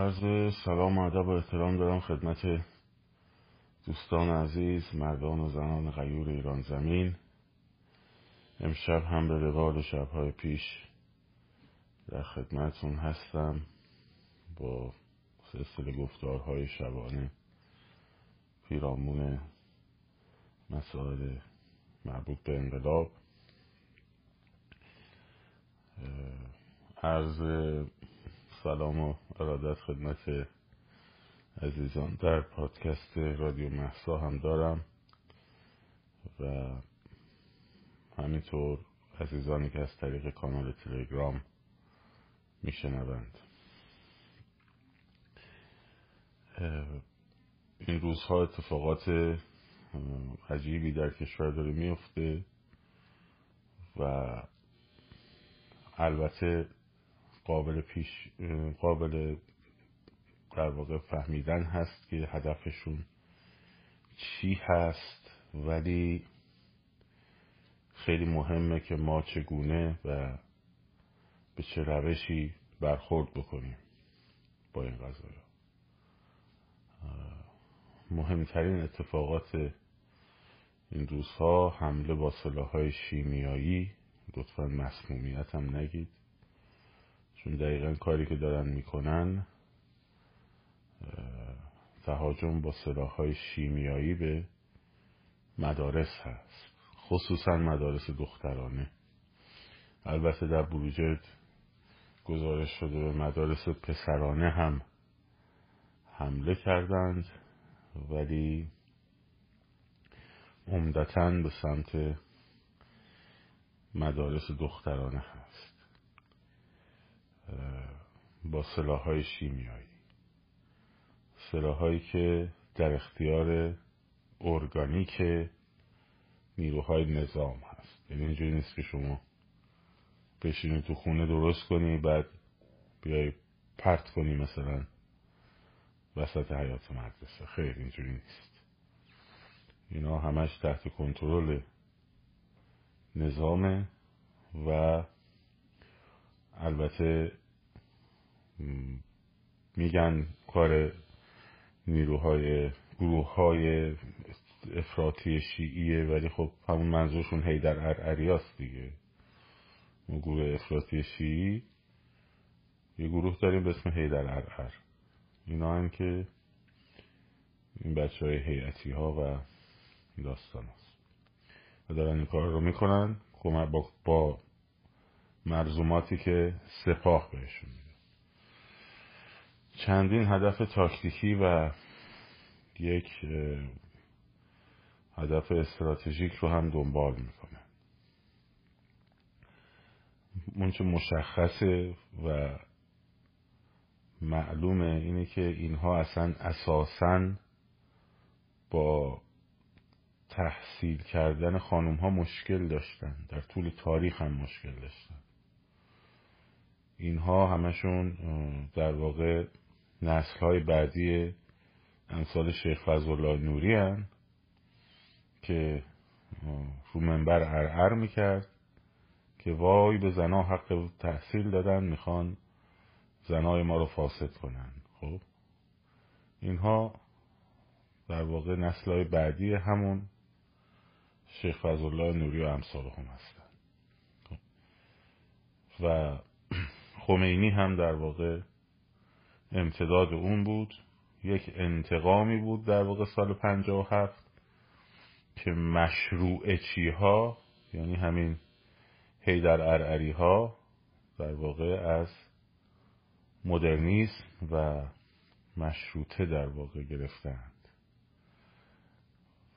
عرض سلام و ادب و احترام دارم خدمت دوستان عزیز مردان و زنان غیور ایران زمین. امشب هم به روال شبهای پیش در خدمتون هستم با سلسله گفتارهای شبانه پیرامون مسائل مربوط به انقلاب. عرض سلام و ارادت خدمت عزیزان. در پادکست رادیو محسا هم دارم و همینطور عزیزانی که از طریق کانال تلگرام میشنوند. این روزها اتفاقات عجیبی در کشور داره میفته و البته قابل پیش قابل در واقع فهمیدن هست که هدفشون چی هست ولی خیلی مهمه که ما چگونه و به چه روشی برخورد بکنیم با این قضايا مهمترین اتفاقات این روزها حمله با سلاحهای شیمیایی. لطفا مسمومیت هم نگید. چون دقیقا کاری که دارن می‌کنن تهاجم با سلاحهای شیمیایی به مدارس هست خصوصا مدارس دخترانه. البته در بروجرد گزارش شده به مدارس پسرانه هم حمله کردند ولی عمدتا به سمت مدارس دخترانه هست. با سلاحهای شیمیایی. سلاحهایی که در اختیار ارگانیک نیروهای نظام هست. یعنی اینجوری نیست که شما بشینی تو خونه درست کنی بعد بیای پرت کنی مثلا وسط حیات مدرسه. خیر اینجوری نیست. اینا همش تحت کنترل نظامه و البته میگن کار نیروهای گروه های افراطی شیعیه ولی خب همون منظورشون هیدر ارعریاست دیگه. اون گروه افراطی شیعی یه گروه داریم به اسم هیدر ارعر. اینا هم که این بچه های حیعتی ها و داستان هست. و دارن این کار رو می‌کنن. با, با مرزوماتی که سپاه بهشون چندین هدف تاکتیکی و یک هدف استراتژیک رو هم دنبال می‌کنه. منچه مشخصه و معلومه اینه که اینها اصلا اساسا با تحصیل کردن خانوم ها مشکل داشتن. در طول تاریخ هم مشکل داشتن. اینها همشون در واقع نسل های بعدی امثال شیخ فضل نوری هن که رو منبر ارعر می‌کرد که وای به زنا حق تحصیل دادن می‌خوان زنای ما رو فاسد کنن. خب؟ اینها در واقع نسل های بعدی همون شیخ فضل نوری و امثال هم هستن. خب. و خمینی هم در واقع امتداد اون بود. یک انتقامی بود در واقع سال پنجاه و هفت که مشروع چی ها یعنی همین هیدر ارعری ها در واقع از مدرنیسم و مشروطه در واقع گرفتند.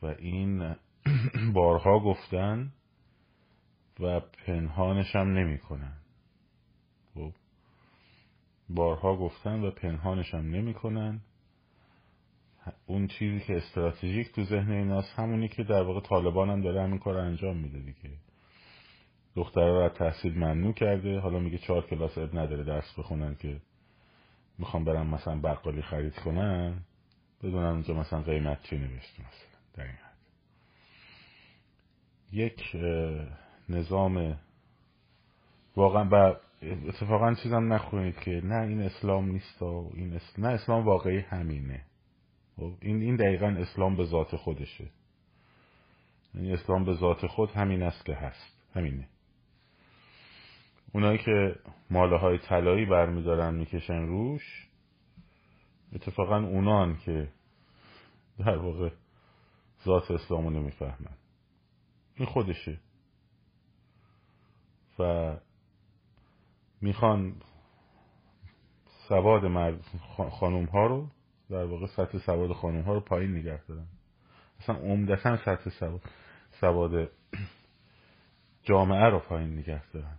و این بارها گفتن و پنهانش هم نمی کنن بارها گفتن و پنهانش هم نمی کنن اون چیزی که استراتژیک تو ذهن ایناست همونی که در واقع طالبان هم داره همین کار انجام میده دیگه. دخترها رو تحصیل ممنوع کرده. حالا میگه چهار کلاس اب نداره درس بخونن که می‌خوام برم مثلا بقالی خرید کنن بدونن اونجا مثلا قیمت چی نوشته مثلا. در این حد. یک نظام واقعا و اتفاقا چیزم نخونید که نه این اسلام نیست و این اسلام نه اسلام واقعی همینه. خب، این این دقیقا اسلام به ذات خودشه. یعنی اسلام به ذات خود همین است که هست. همینه. اونایی که ماله های طلایی برمیدارن می‌کشن روش اتفاقا اونان که در واقع ذات اسلامو نمی‌فهمن. این خودشه. و می‌خوان سواد مرد خانوم ها رو در واقع سطح سواد خانوم ها رو پایین نگه دارن. اصلا عمدتا سطح سواد سواد جامعه رو پایین نگه دارن.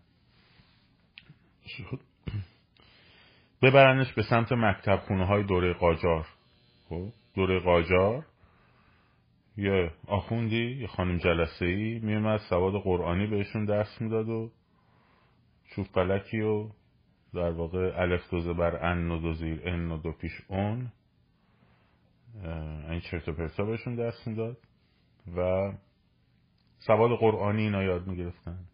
ببرنش به سمت مکتب خونه های دوره قاجار. خب دوره قاجار یه آخوندی یه خانم جلسه ای میومد سواد قرآنی بهشون درس می‌داد و چوب فلکی و در واقع الف دوزه بر ان و دو زیر ان و دو پیش اون این چرت و پرتا بهشون درس می‌داد و سواد قرآنی اینا یاد می‌گرفتن.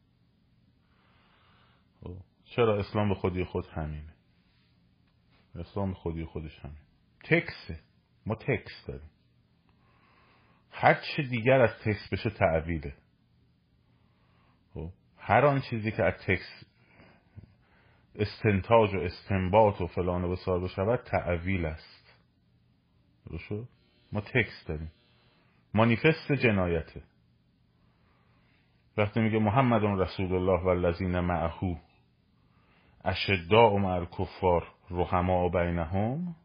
خب، چرا اسلام به خودی خود همینه؟ اسلام به خودی خودش همین تکسه. ما تکس داریم. هر چه دیگر از تکس بشه تعویله خب، هر آن چیزی که از تکس استنتاج و استنباط و فلان و بسار بشود تعویل است. درست ما تکس داریم. مانیفست جنایته. وقتی میگه محمد رسول الله و الذین معهو اشداء مع الکفار رحما بینهم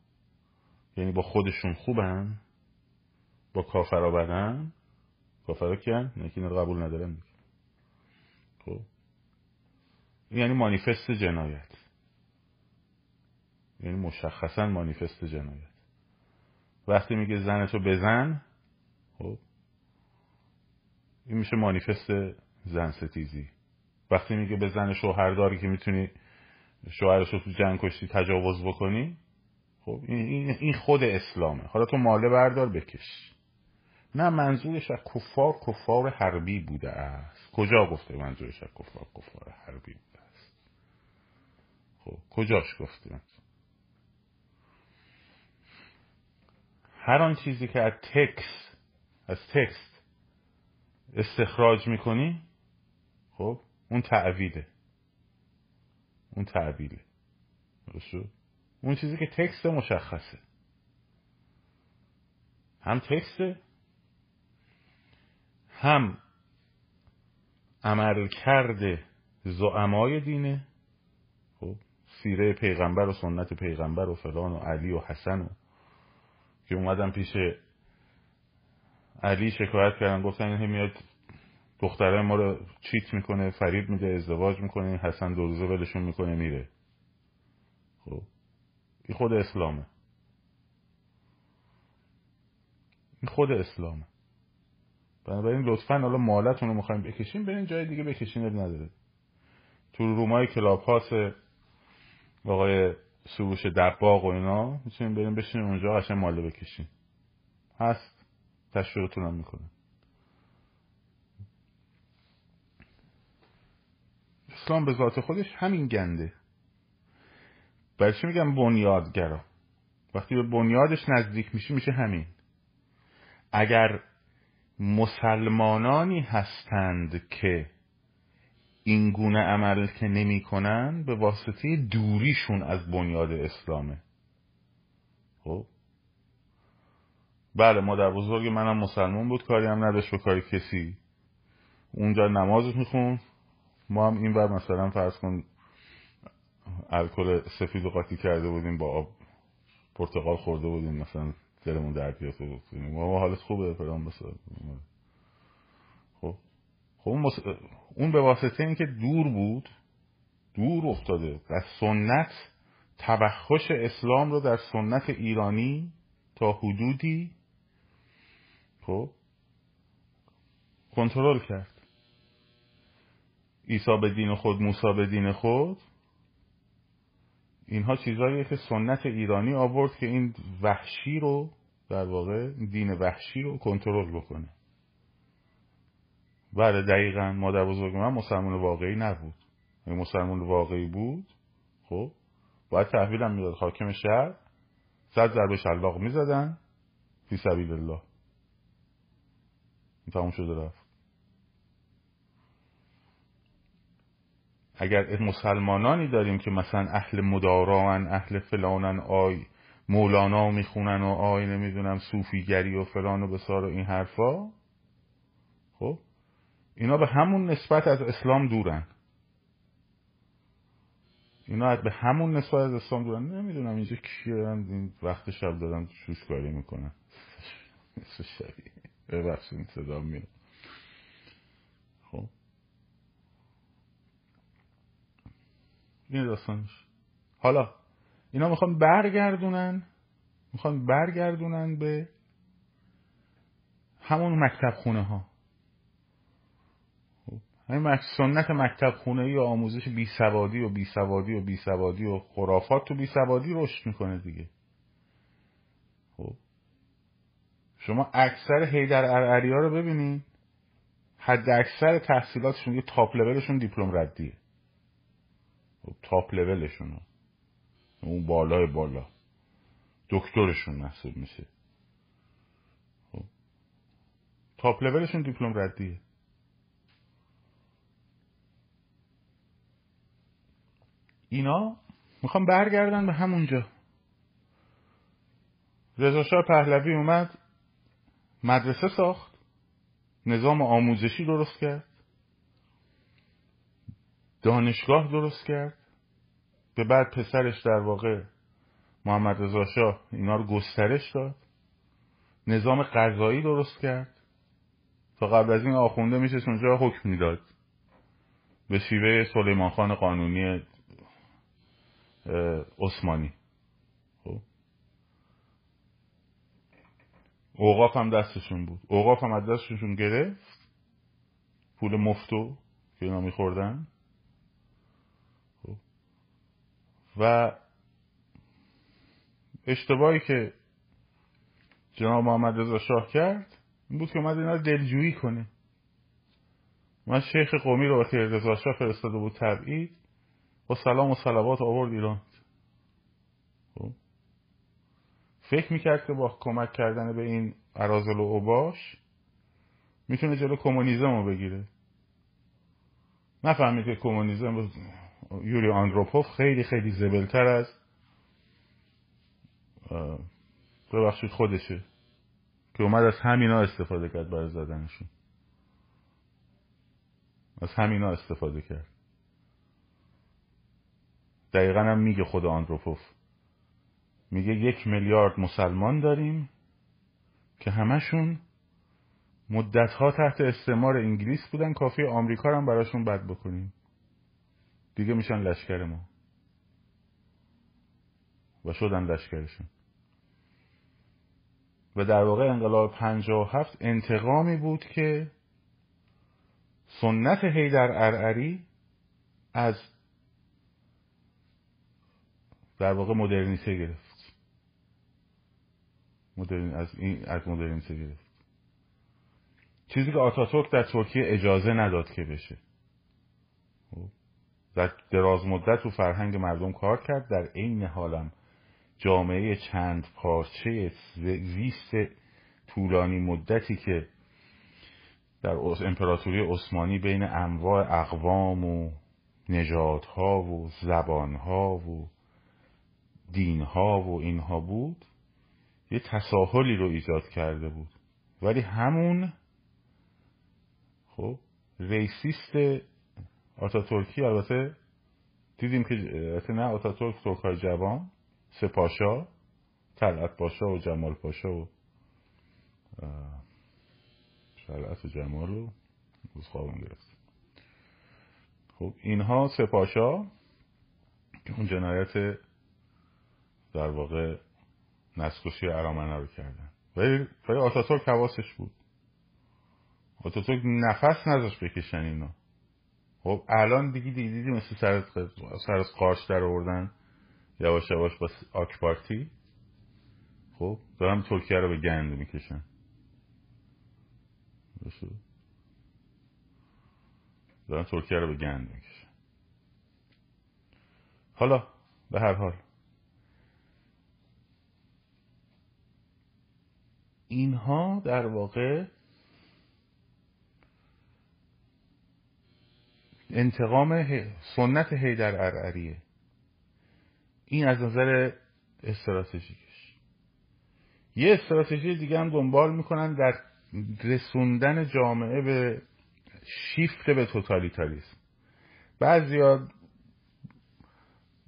یعنی با خودشون خوبن با کافرا بدن. کافرا کیان؟ یکی قبول ندارن. خب. یعنی مانیفست جنایت. یعنی مشخصا مانیفست جنایت. وقتی میگه زنتو بزن خب این میشه مانیفست زن ستیزی. وقتی میگه به زن شوهرداری که می‌تونی شوهرش رو تو جنگ کشتی تجاوز بکنی خب این, خود اسلامه. حالا تو ماله بردار بکش. نه منظورش از کفار کفار حربی بوده است. کجا گفته منظورش از کفار؟ کفار حربی. خب کجاش گفته هر آن چیزی که از تکس از تکست استخراج می‌کنی خب اون تعویله. اون تعبیره اون چیزی که تکست مشخصه. هم تکست هم عمل کرده زعمای دینه خب. سیره پیغمبر و سنت پیغمبر و فلان و علی و حسن و که اومدن پیش علی شکایت کردن گفتن این میاد دختره ما رو چیت می‌کنه فرید میده ازدواج می‌کنه حسن دو روزه ولشون می‌کنه میره. خب؟ این خود اسلامه. این خود اسلامه. بنابراین لطفا حالا مالتون رو می‌خوایم بکشیم برین جای دیگه بکشین نداره. تو رومای کلاب هاست آقای سروش دباغ و اینا می‌تونیم بریم بشینیم اونجا قشن ماله بکشیم. هست. تشویقتون هم می‌کنه اسلام به ذات خودش همین گنده. برای چی میگم بنیادگرا؟ وقتی به بنیادش نزدیک میشه میشه همین. اگر مسلمانانی هستند که این گونه عمل که نمی به واسطه دوریشون از بنیاد اسلامه. خب؟ بله مادر بزرگ منم مسلمان بود کاری هم نداشت به کاری کسی. اونجا نماز میخون. ما هم این بر مثلا فرض کن الکل سفید و قاطی کرده بودیم با آب پرتقال خورده بودیم مثلا دلمون گرفته بود. ما حالت خوبه فرام بسار خب اون, اون به واسطه اینکه دور بود دور افتاده. و سنت تبخش اسلام رو در سنت ایرانی تا حدودی خب کنترل کرد. عیسی به دین خود موسی به دین خود. اینها چیزهاییه که سنت ایرانی آورد که این وحشی رو در واقع دین وحشی رو کنترل بکنه. بله دقیقا. مادر بزرگ من مسلمان واقعی نبود. اگه مسلمان واقعی بود. خب باید تحویل هم می‌داد. حاکم شهر صد ضربه شلاق می‌زدن فی سبیل الله. تموم شده رفت. اگر مسلمانانی داریم که مثلا اهل مداران اهل فلانن آی مولانا می‌خونن و آی نمی‌دونم صوفیگری و فلان و بسار و این حرفا خب اینا به همون نسبت از اسلام دورن. اینا به همون نسبت از اسلام دورن. نمی‌دونم اینجا کیه. این وقت شب دارن شوشکاری می‌کنن ببخشید صدا میره خب. این داستانش. حالا اینا می‌خوان برگردونن. می‌خوان برگردونن به همون مکتب خونه ها سنت مکتب خونه یا آموزش بی سوادی و بی سوادی و بی سوادی و خرافات تو بی سوادی رشد می‌کنه دیگه. خب. شما اکثر هیدر ارعری ها رو ببینین حد اکثر تحصیلاتشون یه تاپ لولشون دیپلم ردیه. خب تاپ لولشون اون بالای بالا. دکترشون محسوب میشه. خب. تاپ لولشون دیپلم ردیه. اینا می‌خوام برگردن به همونجا رضا شاه پهلوی اومد مدرسه ساخت نظام آموزشی درست کرد دانشگاه درست کرد به بعد پسرش در واقع محمد رضا شاه اینا رو گسترش داد نظام قضایی درست کرد. تا قبل از این آخونده میشه اونجا حکم می‌داد. به شیوه سلیمان خان قانونی عثمانی. خب. اوقاف هم دستشون بود. اوقاف هم از دستشون گرفت. پول مفتو که اینا میخوردن. خب. و اشتباهی که جناب محمد رضا شاه کرد این بود که اومد اینا دلجویی کنه. من شیخ قومی رو وقتی رضا شاه فرستاده بود تبعید. با سلام و صلوات آورد ایران. خب. فکر می‌کرد که با کمک کردن به این عرازل و اوباش می‌تونه جلو کمونیزم رو بگیره. نفهمید که کمونیزم یوری آندروپوف خیلی خیلی زبلتر از ببخشید خودشه که اومد از همینا استفاده کرد برای زدنشون. از همینا استفاده کرد. دقیقا هم میگه خود آندروپوف. میگه یک میلیارد مسلمان داریم که همشون مدتها تحت استعمار انگلیس بودن کافی آمریکا هم براشون بد بکنیم. دیگه میشن لشکر ما. و شدن لشکرشون. و در واقع انقلاب هفت انتقامی بود که سنت هیدر ارعری از در واقع مدرنیته گرفت. مدرن از این از مدرنیته گرفت. چیزی که آتاتورک در ترکیه اجازه نداد که بشه. خب؟ در دراز مدت تو فرهنگ مردم کار کرد. در عین حالم جامعه چند پارچه زیست طولانی مدتی که در امپراتوری عثمانی بین انواع اقوام و نژادها و زبانها و دینها و اینها بود یه تساهلی رو ایجاد کرده بود. ولی همون خب ریسیست آتاتورکی البته دیدیم که نه آتاتورک ترکای جوان سه پاشا طلعت پاشا و جمال پاشا و طلعت و جمال روز خوابم گرفت. خب اینها سه پاشا که اون جنایت در واقع نسکشی ارامنه رو کردن. ولی ولی آتاتورک حواسش بود. آتاتورک نفس نذاشت بکشن اینا خب الان دیگه دیدی مثل سر سر از قارش در آوردن یواش یواش با آک پارتی؟ خب دارم ترکیه رو به گند می‌کشن. دارن ترکیه رو به گند می‌کشن. حالا به هر حال. اینها در واقع انتقام سنت هیدر ارعریه. این از نظر استراتژیکش. یه استراتژی دیگه هم دنبال می‌کنن در رسوندن جامعه به شیفت به توتالیتاریسم. بعضیا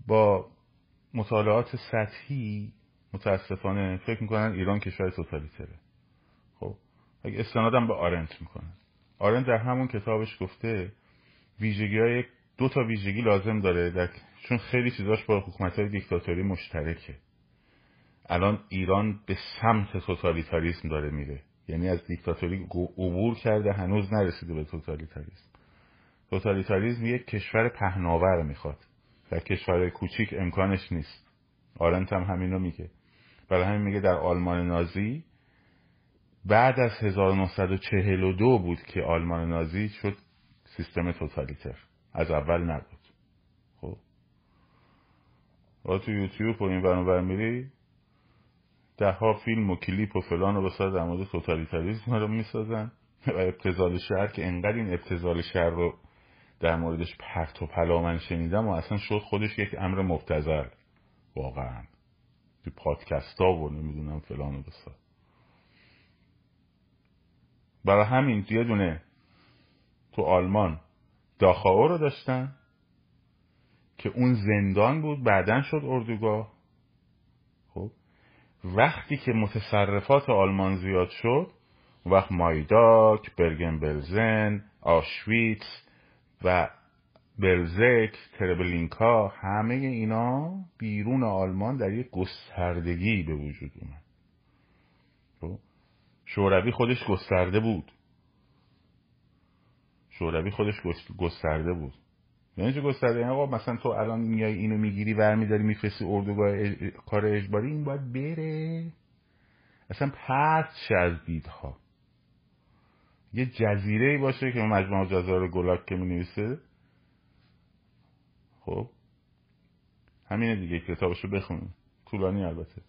با مطالعات سطحی متاسفانه فکر می‌کنن ایران کشور توتالیتره. خب اگه استنادم به آرنت می‌کنن. آرنت در همون کتابش گفته ویژگی های دو تا ویژگی لازم داره در... چون خیلی چیزاش با حکومت های دیکتاتوری مشترکه. الان ایران به سمت توتالیتاریسم داره میره. یعنی از دیکتاتوری عبور کرده هنوز نرسیده به توتالیتاریسم. توتالیتاریسم یک کشور پهناور می‌خواد. در کشورهای کوچیک امکانش نیست. آرنت هم همینو میگه. برای همین میگه در آلمان نازی بعد از 1942 بود که آلمان نازی شد سیستم توتالیتر. از اول نبود. خب. تو یوتیوب و این برنامه میری ده ها فیلم و کلیپ و فلان رو بسار در مورد توتالیتاریسم رو می‌سازن. و ابتزال شهر که انقدر این ابتزال شهر رو در موردش پرت و پلا من شنیدم و اصلا شد خودش یک امر مبتزل واقعا. تو پادکست ها و نمی‌دونم فلان و بسار برای همین یه دونه تو آلمان داخاو رو داشتن که اون زندان بود بعدا شد اردوگاه. خب؟ وقتی که متصرفات آلمان زیاد شد وقت مایداک، برگن بلزن، آشویتس و بلزک، تربلینکا همه اینا بیرون آلمان در یک گستردگی به وجود اومد. خب؟ شوروی خودش گسترده بود. شوروی خودش گسترده بود. یعنی چه گسترده؟ یعنی مثلا تو الان میای اینو می‌گیری میداری میفرستی اردوگاه اج... کار اجباری این باید بره. اصلا شه از دیدها. یه جزیره باشه که مجموعه جزایر گلاک که می نویسه خب؟ همینه دیگه کتابشو بخونیم. طولانی البته.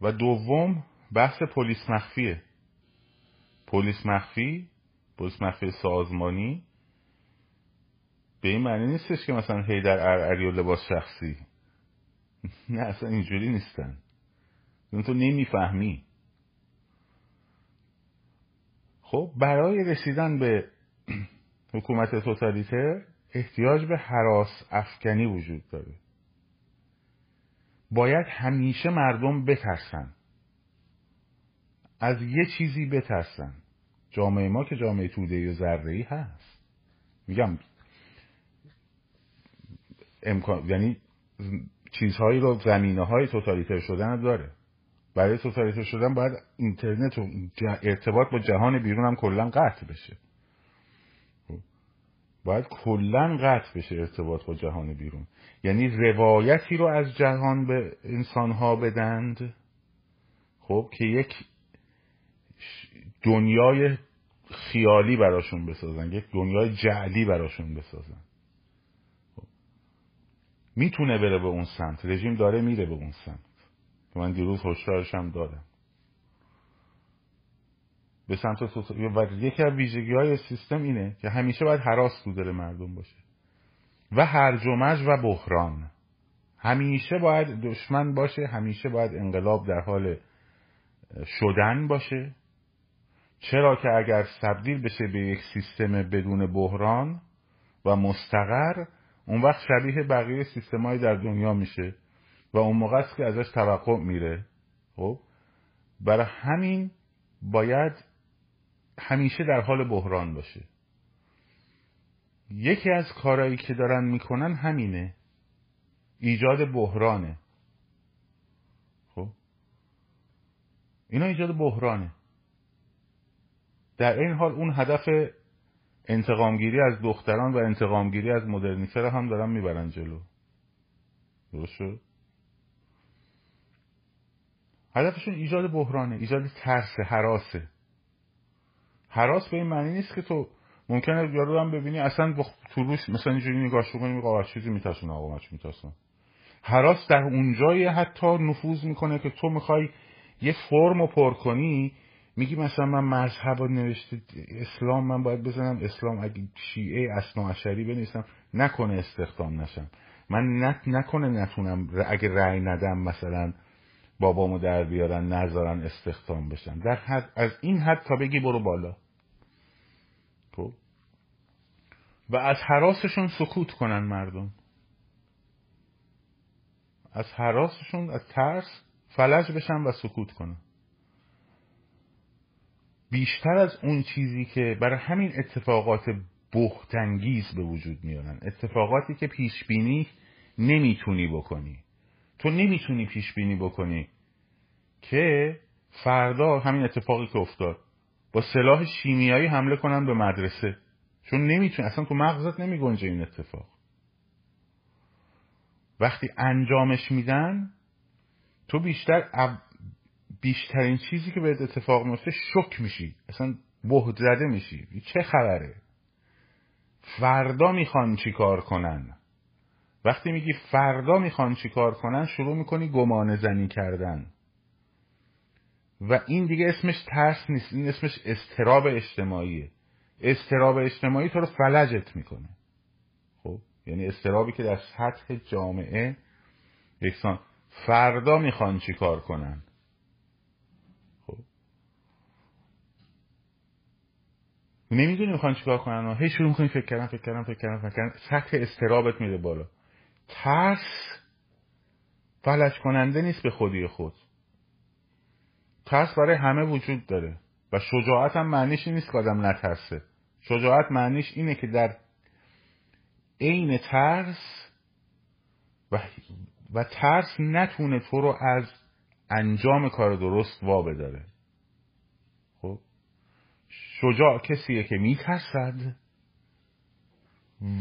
و دوم بحث پلیس مخفیه. پلیس مخفی پلیس مخفی سازمانی به این معنی نیستش که مثلا هیدر ارعری و لباس شخصی. نه اصلا اینجوری نیستن. تو نمی‌فهمی. خب برای رسیدن به حکومت توتالیتر احتیاج به حراس افکنی وجود داره. باید همیشه مردم بترسن. از یه چیزی بترسن. جامعه ما که جامعه توده و ذره هست. میگم امکان یعنی چیزهایی رو زمینه های توتالیتر شدن داره. برای توتالیتر شدن باید اینترنت و ارتباط با جهان بیرون هم کلا قطع بشه. باید کلا قطع بشه ارتباط با جهان بیرون. یعنی روایتی رو از جهان به انسانها بدند خب که یک دنیای خیالی براشون بسازن یک دنیای جعلی براشون بسازن. خب. می‌تونه بره به اون سمت رژیم داره میره به اون سمت. من دیروز هشدارش هم دادم. به سمت و یکی از ویژگی های سیستم اینه که همیشه باید حراس تو دل مردم باشه. و هرج و و بحران. همیشه باید دشمن باشه همیشه باید انقلاب در حال شدن باشه. چرا که اگر تبدیل بشه به یک سیستم بدون بحران و مستقر اون وقت شبیه بقیه سیستمایی در دنیا میشه و اون موقع است که ازش توقع میره. خب؟ برای همین باید همیشه در حال بحران باشه. یکی از کارهایی که دارن می‌کنن همینه. ایجاد بحرانه. خب؟ اینا ایجاد بحرانه. در این حال اون هدف انتقامگیری از دختران و انتقامگیری از مدرنیته هم دارن می‌برن جلو. درست شد؟ هدفشون ایجاد بحرانه ایجاد ترس حراسه حراس به این معنی نیست که تو ممکنه یارو هم ببینی اصلا با تو روش مثلا اینجوری نگاش کنی آقا چیزی میترسونه آقا مچ میترسونه حراس در اونجایی حتی نفوذ می‌کنه که تو می‌خوای یه فرم رو پر کنی میگی مثلا من مذهب رو نوشته اسلام من باید بزنم اسلام اگه شیعه اسنا عشری بنویسم نکنه استخدام نشم. من نت نکنه نتونم اگه رأی ندم مثلا بابامو در بیارن نذارن استخدام بشن. در حد از این حد تا بگی برو بالا خب و از حراسشون سکوت کنن مردم. از حراسشون از ترس فلج بشن و سکوت کنن. بیشتر از اون چیزی که برای همین اتفاقات بختنگیز به وجود میارن. اتفاقاتی که پیش بینی نمی‌تونی بکنی. تو نمی‌تونی پیش بینی بکنی که فردا همین اتفاقی که افتاد با سلاح شیمیایی حمله کنن به مدرسه. چون نمی‌تونی اصلا تو مغزت نمیگنجه این اتفاق. وقتی انجامش میدن تو بیشتر بیشترین چیزی که بهت اتفاق میفته شک میشی. اصلا بهت زده میشی. چه خبره؟ فردا می‌خوان چی کار کنن؟ وقتی میگی فردا می‌خوان چی کار کنن شروع می‌کنی گمان زنی کردن. و این دیگه اسمش ترس نیست. این اسمش استراب اجتماعیه. استراب اجتماعی تو رو فلجت می‌کنه. خب یعنی استرابی که در سطح جامعه یکسان فردا می‌خوان چی کار کنن؟ خب. نمی‌دونی می‌خوان چیکار کنن؟ هی شروع می‌کنی فکر کردن فکر کردن فکر کردن فکر کردن. سطح استرابت میره بالا. ترس فلج کننده نیست به خودی خود. ترس برای همه وجود داره. و شجاعت هم معنیش نیست که آدم نترسه. شجاعت معنیش اینه که در عین ترس و, و ترس نتونه تو رو از انجام کار درست وا بداره. خب؟ شجاع کسیه که میترسد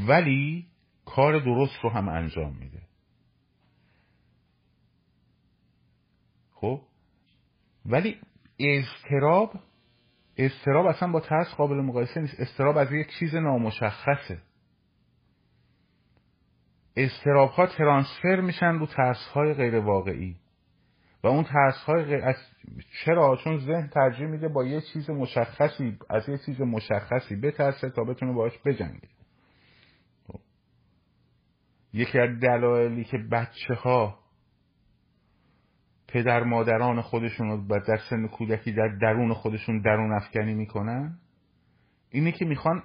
ولی کار درست رو هم انجام میده. خب؟ ولی استراب استراب اصلا با ترس قابل مقایسه نیست. استراب از یک چیز نامشخصه. استراب ها ترانسفر میشن رو ترس های غیر واقعی و اون ترس های غیر... از... چرا؟ چون ذهن ترجیح میده با یه چیز مشخصی از یه چیز مشخصی بترسه تا بتونه باش بجنگه. خب. یکی از دلایلی که بچه ها پدر مادران خودشون رو در سن کودکی در درون خودشون درون افکنی می‌کنن؟ اینه که می‌خوان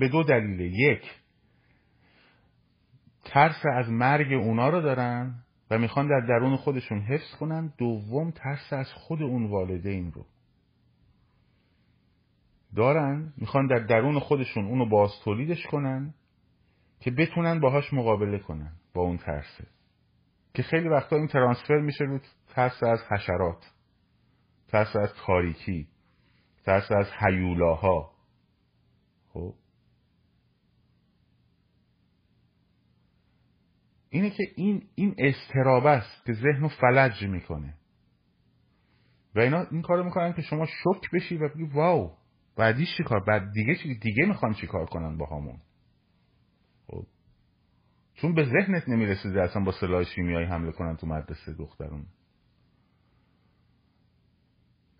به دو دلیله. یک ترس از مرگ اونا رو دارن و می‌خوان در درون خودشون حفظ کنن. دوم ترس از خود اون والدین رو. دارن می‌خوان در درون خودشون اونو باز تولیدش کنن که بتونن باهاش مقابله کنن با اون ترسه که خیلی وقتا این ترانسفر میشه رو ترس از حشرات ترس از تاریکی ترس از حیولاها خب؟ اینه که این این استرابه است که ذهن رو فلج می‌کنه. و اینا این کارو می‌کنن که شما شک بشی و بگی واو بعدیش چی کار؟ بعد دیگه چی دیگه می‌خوان چی کار کنن با همون چون به ذهنت نمی‌رسیده اصلا با سلاح شیمیایی حمله کنن تو مدرسه دخترون.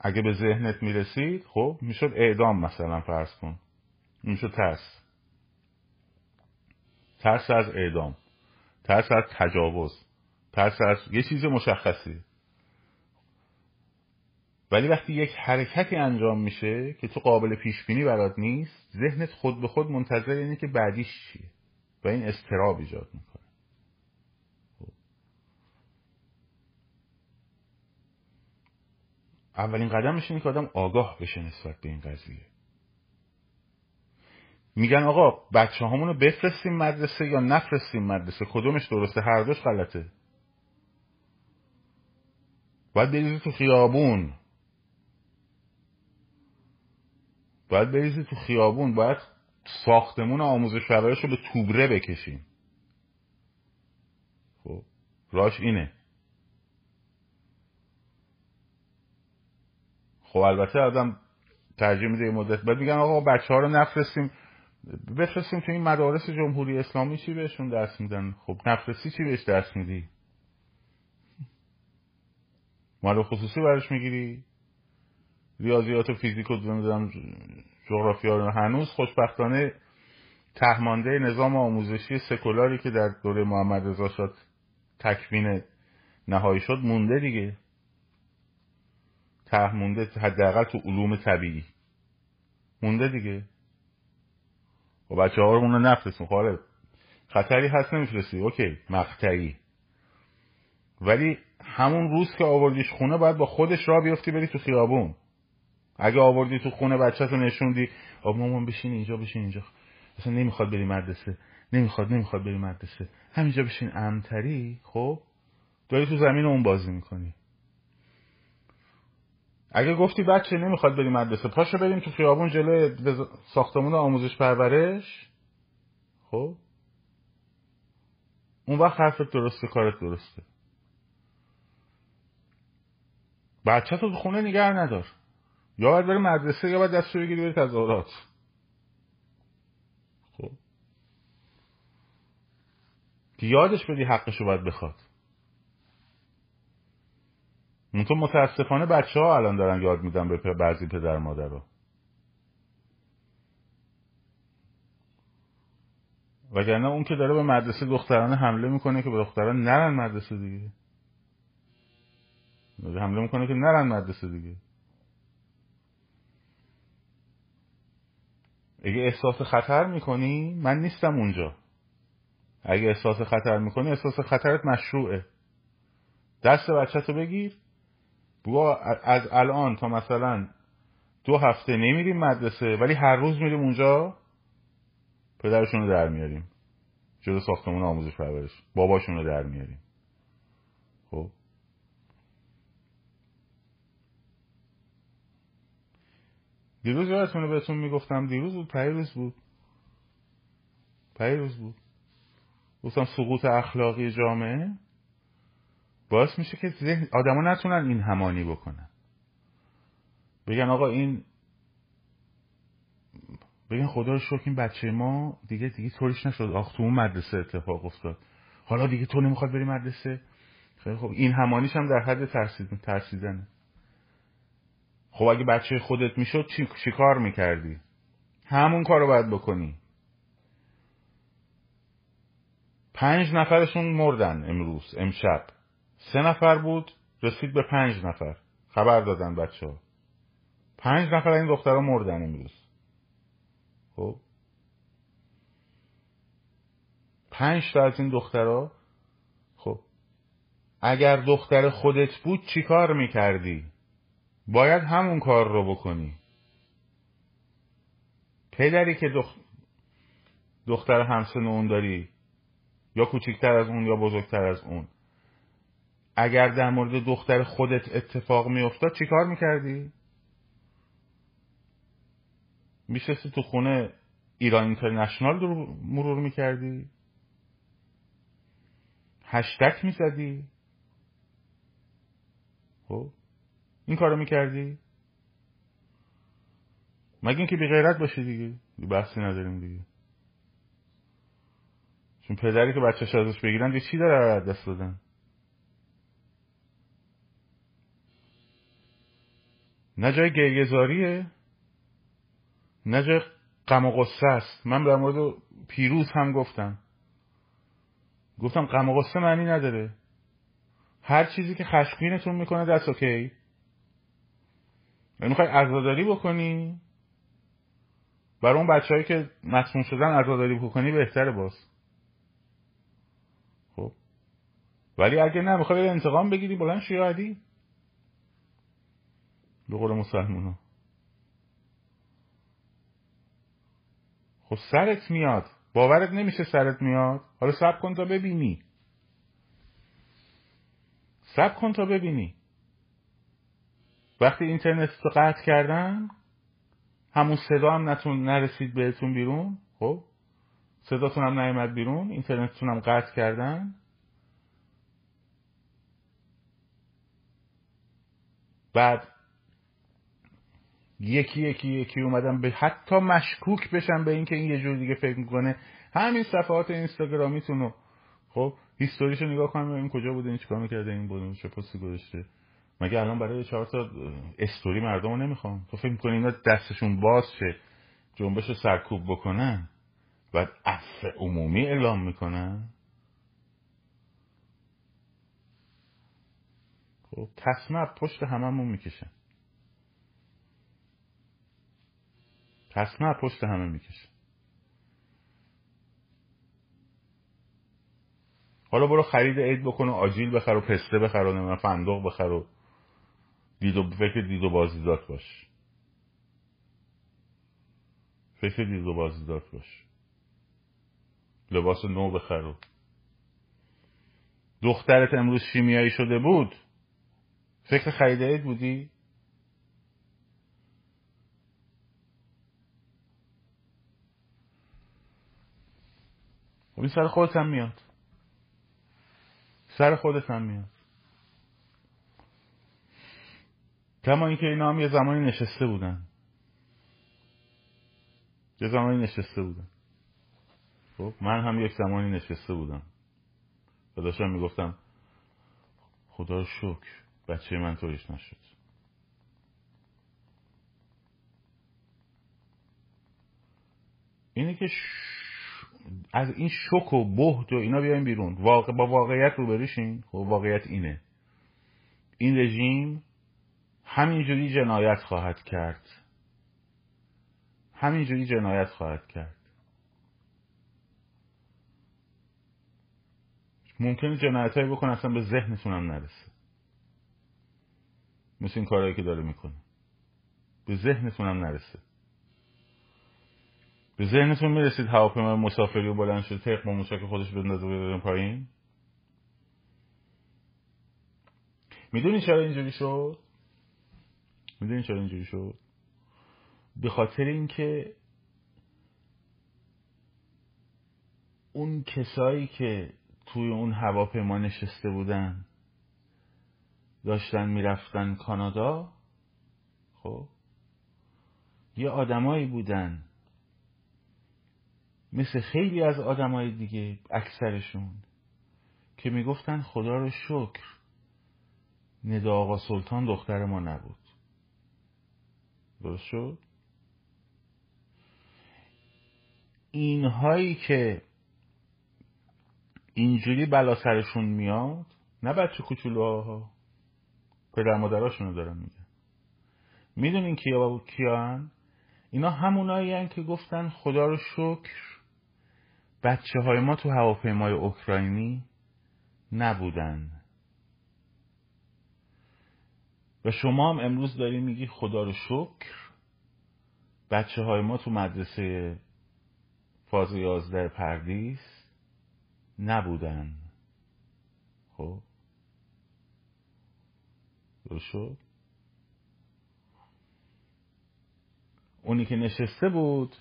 اگه به ذهنت می‌رسید خب می‌شد اعدام مثلا فرض کن. می‌شد ترس. ترس از اعدام. ترس از تجاوز. ترس از یه چیز مشخصی. ولی وقتی یک حرکتی انجام میشه که تو قابل پیش بینی برات نیست ذهنت خود به خود منتظر اینه که بعدیش چیه. و این استراب ایجاد می‌کنه. خب. اولین قدمش اینه که آدم آگاه بشه نسبت به این قضیه. میگن آقا بچه رو بفرستیم مدرسه یا نفرستیم مدرسه؟ کدومش درسته؟ هر دوش غلطه. باید بریزی تو خیابون. باید بریزی تو خیابون. باید ساختمون آموزش رو به توبره بکشیم. خب راش اینه. خب البته آدم ترجیح میده مدت. بعد میگن آقا بچه ها رو نفرستیم. بفرستیم تو این مدارس جمهوری اسلامی چی بهشون درس میدن؟ خب نفرستی چی بهش درس میدی؟ مال خصوصی برش می‌گیری؟ ریاضیات و فیزیک و نمی‌دونم جغرافیا هنوز خوشبختانه تهمانده نظام آموزشی سکولاری که در دوره محمد رضا شد تکوین نهایی شد مونده دیگه. ته مونده حداقل تو علوم طبیعی. مونده دیگه. و بچه ها رو اونو نفرستون. خاله خطری هست نمیفرستی. اوکی مقطعی. ولی همون روز که آوردیش خونه باید با خودش را بیفتی بری تو خیابون. اگه آوردی تو خونه بچه تو نشوندی آب مامان بشین اینجا بشین اینجا. اصلا نمی‌خواد بری مدرسه. نمی‌خواد نمی‌خواد بری مدرسه. همینجا بشین امتری خب؟ داری تو زمین اون بازی می‌کنی. اگه گفتی بچه نمی‌خواد بری مدرسه پاشو بریم تو خیابون جلوی ساختمون آموزش پرورش. خب؟ اون وقت حرفت درسته کارت درسته. بچه تو خونه نگه ندار. یا باید بری مدرسه یا باید دستو بگیری بری تظاهرات. خب. یادش بدی حقشو باید بخواد. منطور متاسفانه بچه ها الان دارن یاد میدن به بعضی پدر مادر رو وگرنه اون که داره به مدرسه دخترانه حمله می‌کنه که به دختران نرن مدرسه دیگه. حمله می‌کنه که نرن مدرسه دیگه. اگه احساس خطر می‌کنی من نیستم اونجا. اگه احساس خطر می‌کنی احساس خطرت مشروعه. دست بچه تو بگیر. بگو از الان تا مثلا دو هفته نمیریم مدرسه ولی هر روز میریم اونجا پدرشون رو در میاریم. جلو ساختمون آموزش پرورش. باباشون رو در میاریم خب دیروز یادتونه بهتون می‌گفتم دیروز بود پیروز بود. پیروز بود. گفتم سقوط اخلاقی جامعه؟ باعث میشه که ذهن آدما نتونن این همانی بکنن. بگن آقا این بگن خدا رو شکر این بچه ما دیگه دیگه طوریش نشد. آخ تو اون مدرسه اتفاق افتاد. حالا دیگه تو نمی‌خواد بری مدرسه؟ خیلی خب این همانیش هم در حد ترسیدن ترسیدنه. خب اگه بچه خودت می‌شد چی, چی کار می‌کردی؟ همون کار رو باید بکنی. پنج نفرشون مردن امروز امشب. سه نفر بود رسید به پنج نفر. خبر دادن بچه ها پنج نفر این دخترها مردن امروز. خب؟ پنج تا از این دخترها؟ خب؟ اگر دختر خودت بود چی کار می‌کردی؟ باید همون کار رو بکنی پدری که دخ... دختر همسن اون داری یا کوچکتر از اون یا بزرگتر از اون اگر در مورد دختر خودت اتفاق میافتاد چی کار می‌کردی؟ میشستی تو خونه ایران اینترنشنال رو مرور می‌کردی؟ هشتک می‌زدی؟ خب این کارو می‌کردی؟ مگه اینکه بی غیرت باشی دیگه؟ بحثی نداریم دیگه. چون پدری که بچه ازش بگیرن دیگه چی داره دست دادن نه جای گریهزاریه نه جای غم و غصه است. من در مورد پیروز هم گفتم. گفتم غم و غصه معنی نداره. هر چیزی که خشمگینتون می‌کنه دست اوکی می‌خوای عزاداری بکنی؟ برای اون بچههایی که مسموم شدن عزاداری بکنی بهتره باز. خب. ولی اگه نه می‌خوای انتقام بگیری بلند شیعادی به قول مسلمان خب سرت میاد. باورت نمیشه سرت میاد. حالا سب کن تا ببینی. سب کن تا ببینی. وقتی اینترنت رو قطع کردن همون صدا هم نتون نرسید بهتون بیرون خب؟ صداتون هم نیومد بیرون اینترنتتون هم قطع کردن. بعد یکی یکی یکی اومدن به حتی مشکوک بشن به اینکه این یه جور دیگه فکر می‌کنه. همین صفحات اینستاگرامیتون رو. خب هیستوریشو نگاه کنم این کجا بوده این چیکار می‌کرده این بوده چه پستی گذاشته. مگه الان برای چهار تا استوری مردم رو نمی‌خوام؟ تو فکر می‌کنی اینا دستشون باز شه جنبش سرکوب بکنن؟ بعد عفو عمومی اعلام می‌کنن؟ خب تصمه پشت هممون می‌کشن تصمه پشت همه می‌کشن حالا برو خرید عید بکن و آجیل بخر و پسته بخر و نمی‌دونم فندق بخر و دید و فکر دید و بازیدات باش. فکر دید و بازیدات باش. لباس نو بخر. و دخترت امروز شیمیایی شده بود. فکر خرید عید بودی؟ خب این سر خودت هم میاد. سر خودت هم میاد. کما اینکه اینا هم یه زمانی نشسته بودن. یه زمانی نشسته بودن. خب من هم یک زمانی نشسته بودم. و داشتم می‌گفتم خدا رو شکر بچه من طوریش نشد. اینه که از این شک و بهت و اینا بیایم بیرون. واقع با واقعیت روبروشین خب واقعیت اینه. این رژیم همینجوری جنایت خواهد کرد. همینجوری جنایت خواهد کرد. ممکنه جنایت هایی بکنه اصلا به ذهنتون هم نرسه. مثل این کارهایی که داره می‌کنه. به ذهنتون هم نرسه. به ذهنتون می‌رسید هواپیما مسافری و بلند شد تق با موشک خودش بندازه پایین؟ می‌دونی چرا اینجوری شد؟ می‌دونی چرا اینجوری شد؟ به خاطر اینکه اون کسایی که توی اون هواپیما نشسته بودن داشتن می‌رفتن کانادا خب یه آدمایی بودن مثل خیلی از آدمای دیگه اکثرشون که می‌گفتن خدا رو شکر ندا آقا سلطان دختر ما نبود. درست شد؟ اینهایی که اینجوری بلا سرشون میاد نه بچه کوچولوها پدر مادراشونو دارم میگن. می‌دونین کیا کیا اینا همونایی که گفتن خدا رو شکر بچه های ما تو هواپیمای اوکراینی نبودن. و شما هم امروز داری میگی خدا رو شکر. بچه های ما تو مدرسه فاز یازده پردیس نبودن. خب؟ درست شد؟ اونی که نشسته بود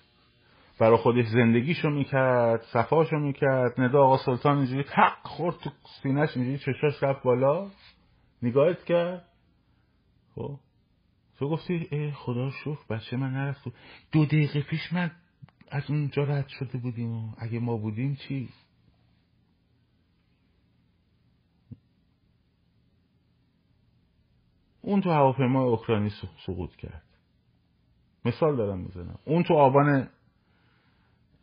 برای خودش زندگیشو می‌کرد صفاشو می‌کرد ندا آقا سلطان اینجوری تق خورد تو سینش اینجوری چشاش رفت بالا. نگاهت کرد؟ خب؟ تو گفتی ای خدا شکر بچه من نرفت. دو دقیقه پیش من از اونجا رد شده بودیم و اگه ما بودیم چی؟ اون تو هواپیما اوکراینی سقوط کرد. مثال دارم می‌زنم. اون تو آبان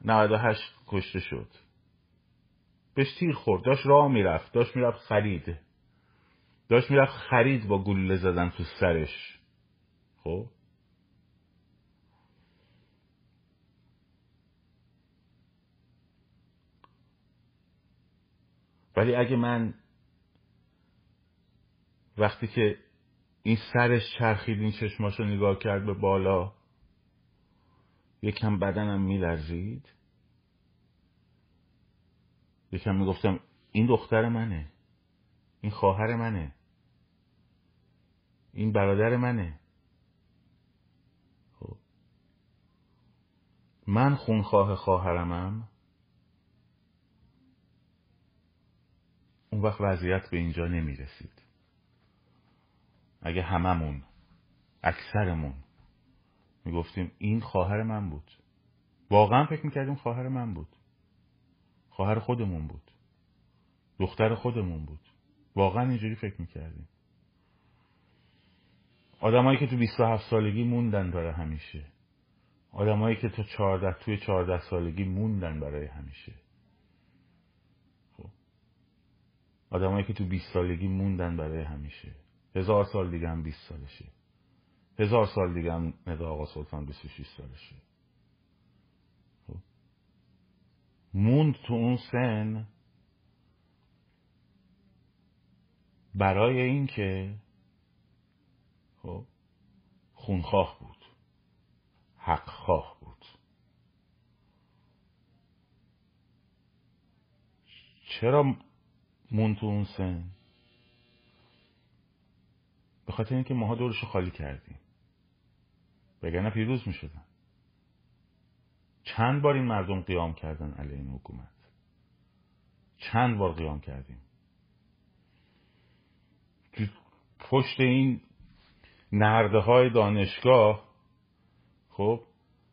98 کشته شد. بهش تیر خورد. داشت راه می‌رفت. داشت می‌رفت خرید. داشت می‌رفت خرید با گلوله زدن تو سرش. خب؟ ولی اگه من وقتی که این سرش چرخید این چشماشو نگاه کرد به بالا یکم بدنم میلرزید. یکم می‌گفتم این دختر منه. این خواهر منه. این برادر منه. خب. من خونخواه خواهرمم. اون وقت وضعیت به اینجا نمی رسید اگه هممون اکثرمون می‌گفتیم این خواهر من بود. واقعا فکر می‌کردیم خواهر من بود. خواهر خودمون بود. دختر خودمون بود. واقعا اینجوری فکر می‌کردیم. آدمایی که تو 27 سالگی موندن برای همیشه. آدمایی که تو 14 توی 14 سالگی موندن برای همیشه. خب. آدمایی که تو 20 سالگی موندن برای همیشه. هزار سال دیگه هم 20 سالشه. هزار سال دیگه هم ندا آقا سلطان 26 سالشه. خب. موند تو اون سن برای اینکه خب. خونخواه بود. حقخواه بود. چرا مون تو اون سن؟ به خاطر اینکه ماها دورش خالی کردیم. وگرنه پیروز می شدن چند بار این مردم قیام کردن علیه این حکومت؟ چند بار قیام کردیم؟ پشت این نرده های دانشگاه. خب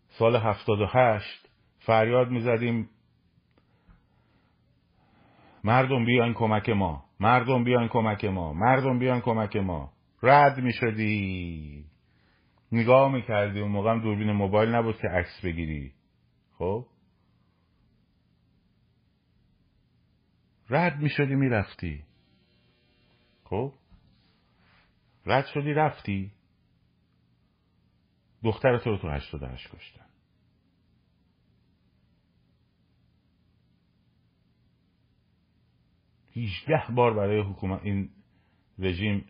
سال هفتاد و هشت فریاد می‌زدیم. مردم بیاین کمک ما. مردم بیاین کمک ما. مردم بیاین کمک ما. رد می‌شدی. نگاه می‌کردی. اون موقع دوربین موبایل نبود که عکس بگیری. خب؟ رد می‌شدی می‌رفتی. خب؟ رد شدی رفتی. دختر تو رو تو هشت هشت کشتن. هیچده بار برای حکومت این رژیم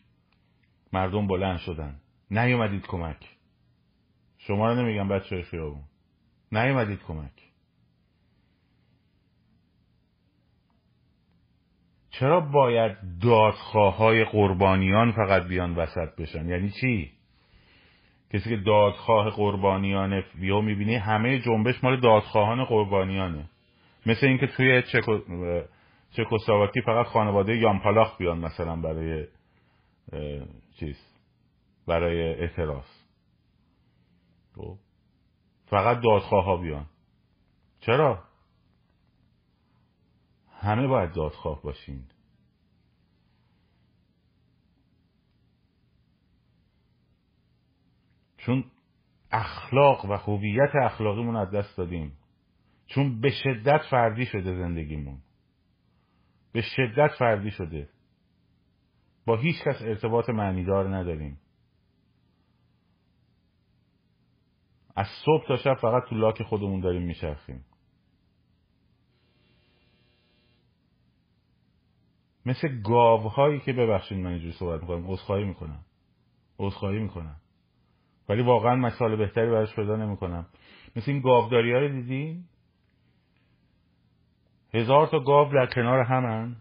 مردم بلند شدن. نیومدید کمک. شما رو نمیگم بچه خیابون. نیومدید کمک. چرا باید دادخواه قربانیان فقط بیان وسط بشن؟ یعنی چی؟ کسی که دادخواه قربانیان بیو می‌بینی همه جنبش مال دادخواهان قربانیانه. مثل اینکه توی چکو... چکوسلاواکی فقط خانواده یامپالاخ بیان مثلا برای چیز برای اعتراض. خب؟ فقط دادخواه ها بیان. چرا؟ همه باید دادخواه باشین. چون اخلاق و هویت اخلاقیمون از دست دادیم. چون به شدت فردی شده زندگیمون. به شدت فردی شده. با هیچ کس ارتباط معنیدار نداریم. از صبح تا شب فقط تو لاک خودمون داریم میچرخیم. مثل گاوهایی که ببخشید من اینجوری صحبت می‌کنم. عذرخواهی می‌کنم. عذرخواهی می‌کنم. ولی واقعا مثال بهتری براش پیدا نمی‌کنم. مثل این گاوداری ها رو دیدی هزار تا گاو در کنار همن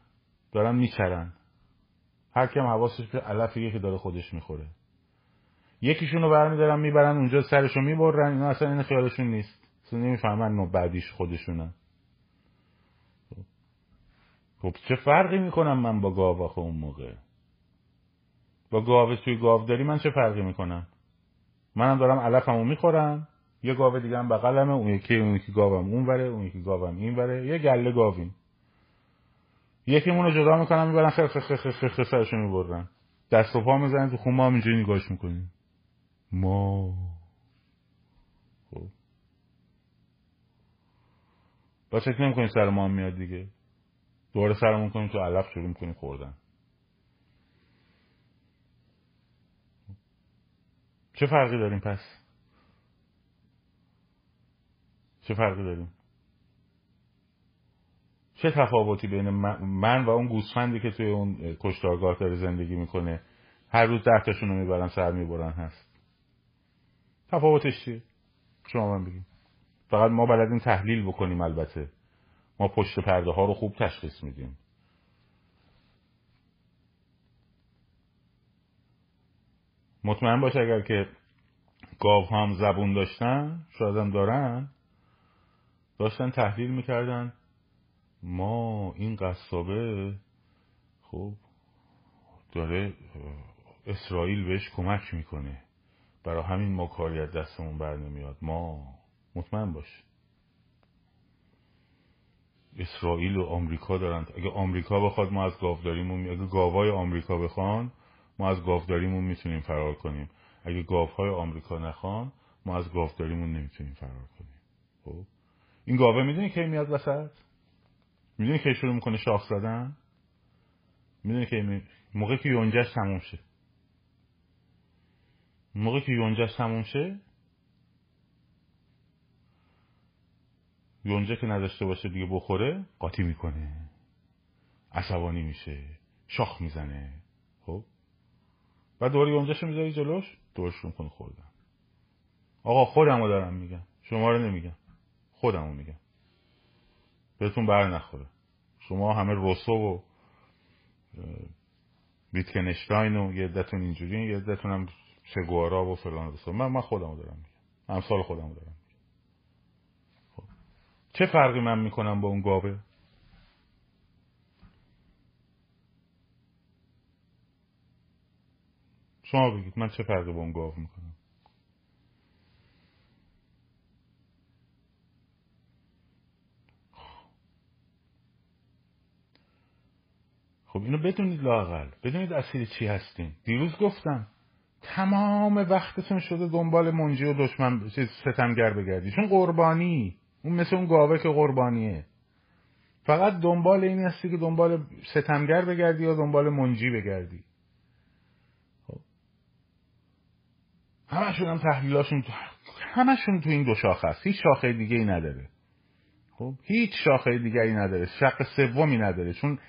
دارن میچرن. هر کم حواسش به علف یکی داره خودش می‌خوره. یکیشون رو برمیدارن می‌برن اونجا سرشو می‌برن. اینا اصلا این خیالشون نیست. اصلا نمی‌فهمن نو بعدیش خودشونن خب چه فرقی می‌کنم من با گاو آخه اون موقع؟ با گاو توی گاوداری من چه فرقی می‌کنم؟ منم دارم علفمو می‌خورم یه گاو دیگه هم بغلمه اون یکی اون یکی گاوم اون وره اون یکی گاوم این وره یه گله گاویم. یکی رو جدا می‌کنم می‌برن خیلی خیلی خیلی خیلی سرشو می‌برن دست و پا می‌زنن تو خون ما اینجوری نگاش می‌کنیم. ما. خب. با چک نمی‌کنیم سر ما هم میاد دیگه؟ دوباره سرمون کنیم تو علف شروع می‌کنیم خوردن. چه فرقی داریم پس؟ چه فرقی داریم؟ چه تفاوتی بین من و اون گوسفندی که توی اون کشتارگاه داره زندگی می‌کنه؟ هر روز ده تاشون رو می‌برن سر می‌برن هست. تفاوتش چیه؟ شما من بگیم. فقط ما بلدیم تحلیل بکنیم البته. ما پشت پرده ها رو خوب تشخیص میدیم. مطمئن باش اگر که گاو هم زبون داشتن شاید هم دارن داشتن تحلیل می‌کردن ما این قصابه خب داره اسرائیل بهش کمک می‌کنه. برای همین ما کاری از دستمون بر نمیاد. ما مطمئن باش. اسرائیل و آمریکا دارن اگه آمریکا بخواد ما از گاوداریمون اگه گاوای آمریکا بخوان ما از گاوداریمون می‌تونیم فرار کنیم. اگه گاوهای آمریکا نخوان ما از گاوداریمون نمی‌تونیم فرار کنیم. خب؟ این گاوه می‌دونی کی میاد وسط؟ می‌دونی کی شروع می‌کنه شاخ زدن؟ می‌دونی که موقع که یونجش تموم شه. موقع که یونجش تموم شه یونجه که نداشته باشه دیگه بخوره قاطی می‌کنه. عصبانی میشه شاخ می‌زنه. خب؟ بعد دوباره یونجهشو می‌ذاری جلوش دورش می‌کنه خوردن. آقا خودمو دارم میگم. شما رو نمیگم. خودمو میگم. بهتون بر نخوره. شما همه روسو و ویتکنشتاین و یه عدتون اینجوری یه عدتون هم چگوارا و فلان رسول من من خودمو دارم میگم. امثال خودمو دارم خب. چه فرقی من می‌کنم با اون گاوه؟ شما بگید من چه فرقی با اون گاو می‌کنم؟ خب اینو بدونید لاقل بدونید اصیل چی هستین دیروز گفتم تمام وقتتون شده دنبال منجی و دشمن ستمگر بگردی چون قربانی. اون مثل اون گاوه که قربانیه. فقط دنبال این هستی که دنبال ستمگر بگردی یا دنبال منجی بگردی. خب. همشون هم تحلیلاشون همشون تو این دو شاخه هست هیچ شاخه دیگه ای نداره. خب. هیچ شاخه دیگه ای نداره. شق سومی نداره. چون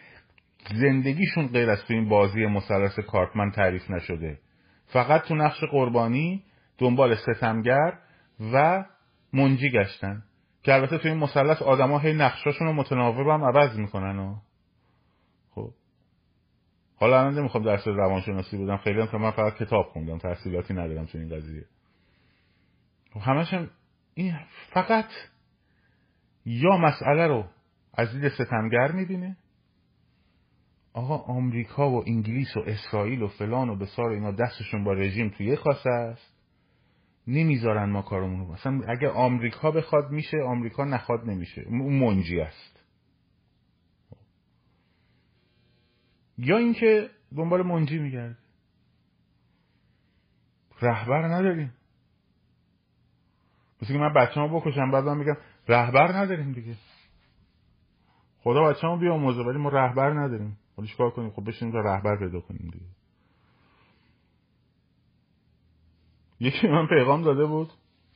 زندگیشون غیر از تو این بازی مثلث کارتمن تعریف نشده. فقط تو نقش قربانی دنبال ستمگر و منجی گشتن. که البته تو این مثلث آدما هی نقشاشون رو متناوب هم عوض می‌کنن و خب. حالا الان نمی‌خوام درس روانشناسی بدم خیلی هم که من فقط کتاب خوندم تحصیلاتی ندارم تو این قضیه. خب همش این فقط یا مسئله رو از دید ستمگر می‌بینه. آقا آمریکا و انگلیس و اسرائیل و فلان و بسار اینا دستشون با رژیم توی خاصه است. نمی‌ذارن ما کارمون رو مثلا اگه آمریکا بخواد میشه آمریکا نخواد نمیشه. اون منجی است. یا اینکه دنبال منجی میگرد رهبر نداریم. مثل که من بچه ها بکشم بعد میگم رهبر نداریم دیگه. خدا بچه ها بیاموزه ولی ما رهبر نداریم. حالا چیکار کنیم؟ خب بشینیم تا رهبر پیدا کنیم دیگه. یکی من پیغام داده بود.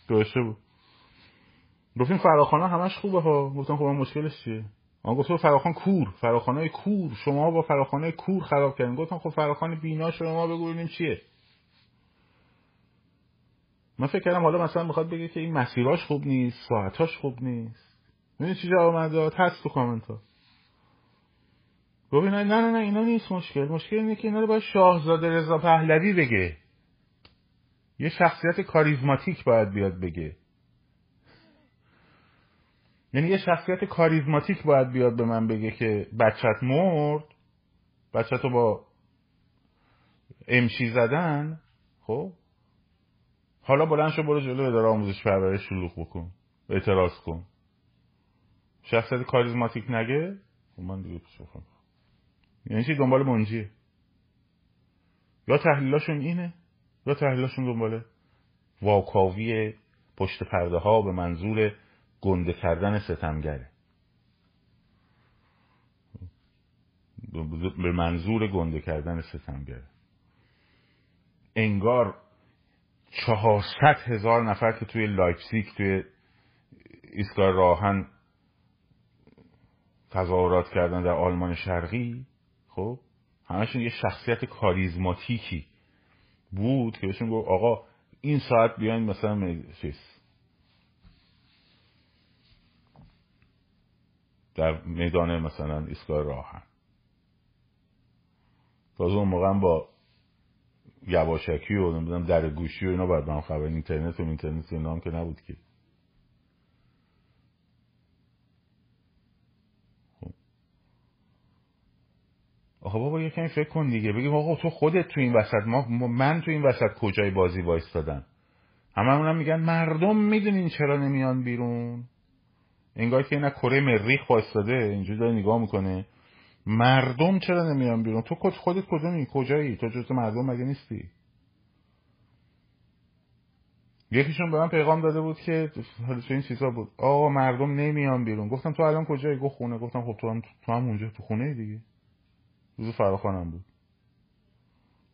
دوشه بود. گفتیم فراخانه همش خوبه ها. گفتم خب مشکلش چیه؟ آن گفت فراخان کور. فراخانه کور. شما با فراخانه کور خراب کردین. گفتم خب فراخانه بینا شما بگو ببینیم چیه. من فکر کردم حالا مثلا می‌خواد بگه که این مسیراش خوب نیست ساعتاش خوب نیست. ببین چی جواب من داد؟ هست تو کامنت ها. نه نه نه اینا نیست مشکل. مشکل اینه که اینا رو باید شاهزاده رضا پهلوی بگه. یه شخصیت کاریزماتیک باید بیاد بگه. یعنی یه شخصیت کاریزماتیک باید بیاد به من بگه که بچت مرد بچت رو با امشی زدن خب؟ حالا بلند شو برو جلو اداره آموزش پرورش شلوغ بکن اعتراض کن. شخصیت کاریزماتیک نگه؟ خب من دیگه یعنی چی؟ دنبال منجیه. یا تحلیلاشون اینه؟ یا تحلیلاشون دنبال واکاوی پشت پرده ها به منظور گنده کردن ستمگره. به منظور گنده کردن ستمگره. انگار چهارصد هزار نفر که توی لایپسیک توی ایستگاه راهن تظاهرات کردن در آلمان شرقی خب همشون یه شخصیت کاریزماتیکی. بود که بهشون گفت آقا این ساعت بیاین مثلا چیز در میدان مثلا ایستگاه راهن. تازه اون موقع با یواشکی و نمی‌دونم در گوشی و اینا باید هم خبر. اینترنت و اینترنت و اینا هم که نبود که. آقا بابا یه کمی فکر کن دیگه. بگیم آقا تو خودت تو این وسط ما من تو این وسط کجای بازی وایستادم؟ همه هم میگن مردم می‌دونین چرا نمیان بیرون. انگار که اینا کره مریخ وایستاده اینجوری داره نگاه می‌کنه. مردم چرا نمیان بیرون؟ تو خودت کدومی؟ کجایی؟ تو جز مردم مگه نیستی؟ یکیشون به من پیغام داده بود که حالا این چیزا بود. آقا مردم نمیان بیرون. گفتم تو الان کجایی؟ گفت خونه. گفتم خب تو هم تو هم اونجا تو خونه دیگه. روز فراخانم بود.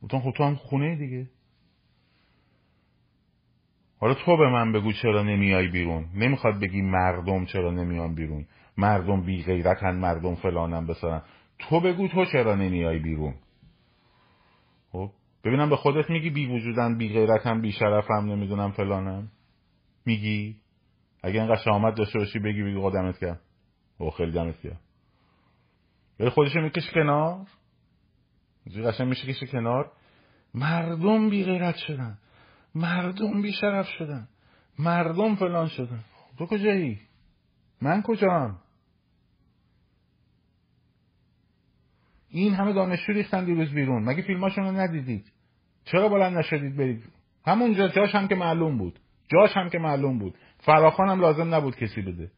گفتم خب تو هم خونه دیگه. حالا تو به من بگو چرا نمیای بیرون؟ نمی‌خواد بگی مردم چرا نمیان بیرون؟ مردم بی غیرتن مردم فلانم بسارن. تو بگو تو چرا نمیای بیرون؟ خب ببینم به خودت میگی بی وجودن بی غیرتم بی شرفم نمی‌دونم فلانم. میگی؟ اگه اینقدر شامت داشته باشی بگی بگی قدمت کرد او خیلی دمت کرد ولی خودشو می‌کشه کنار. قشنگ میشه کنار. مردم بی غیرت شدن. مردم بی شرف شدن. مردم فلان شدن. تو کجایی؟ من کجام؟ این همه دانشجو ریختن دیروز بیرون. مگه فیلماشون رو ندیدید؟ چرا بلند نشدید برید؟ همونجا جاش هم که معلوم بود. جاش هم که معلوم بود. فراخان هم لازم نبود کسی بده.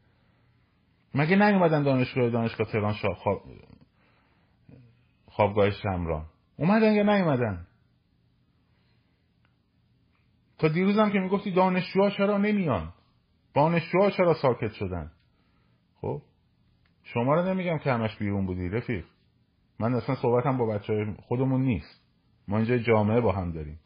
مگه نیومدن دانشگاه دانشگاه تهران خواب... خوابگاه شمران اومدن یا نیومدن؟ تا دیروزم که می‌گفتی دانشجوها چرا نمیان؟ دانشجوها چرا ساکت شدن؟ خب شما رو نمیگم که همش بیرون بودی رفیق. من اصلا صحبتم با بچه خودمون نیست. ما اینجا جامعه با هم داریم.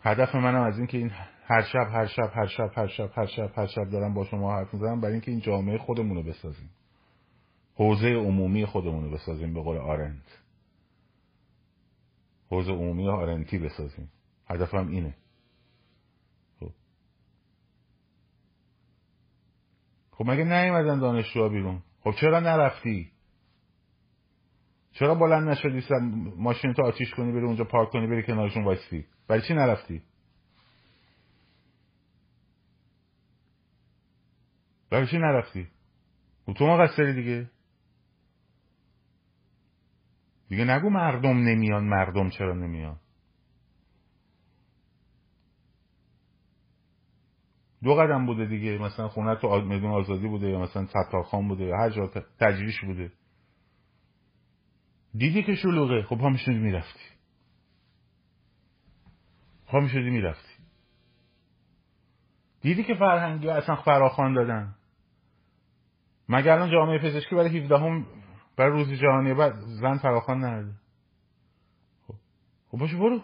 هدف منم از این که این هر شب هر شب هر شب هر شب هر شب هر شب دارم با شما حرف می‌زنم برای اینکه این جامعه خودمون رو بسازیم. حوزه عمومی خودمون رو بسازیم به قول آرنت. حوزه عمومی آرنتی بسازیم. هدفم اینه. خب. خب مگه نیومدن دانشجوها بیرون؟ خب چرا نرفتی؟ چرا بلند نشدی ماشین تو آتیش کنی بری اونجا پارک کنی بری کنارشون وایستی؟ برای چی نرفتی؟ برای چی نرفتی؟ تو مقصری دیگه. دیگه نگو مردم نمیان مردم چرا نمیان؟ دو قدم بوده دیگه مثلا خونه تو میدون آزادی بوده یا مثلا ستارخان بوده یا هر جا تجریش بوده. دیدی که شلوغه؟ خب پا می‌شدی می‌رفتی. پا می‌شدی می‌رفتی. دیدی که فرهنگی اصلا فراخان دادن؟ مگر الان جامعه پزشکی برای 17 هم برای روز جهانی بعد زن فراخان نرده. خب. خب باشه برو.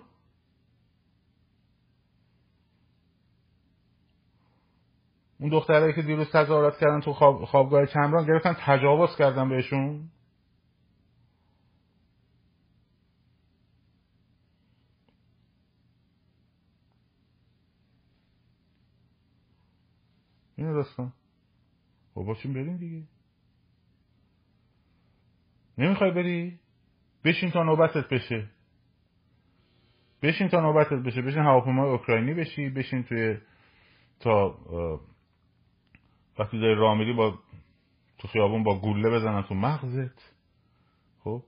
اون دخترایی که دیروز تظاهرات کردن تو خواب... خوابگاه کمران گرفتن تجاوز کردن بهشون. اینو داستان. خب باشیم بریم دیگه. نمی‌خوای بری؟ بشین تا نوبتت بشه. بشین تا نوبتت بشه. بشین هواپیمای اوکراینی بشی بشین توی تا وقتی داری راه میری با تو خیابون با گوله بزنن تو مغزت. خب؟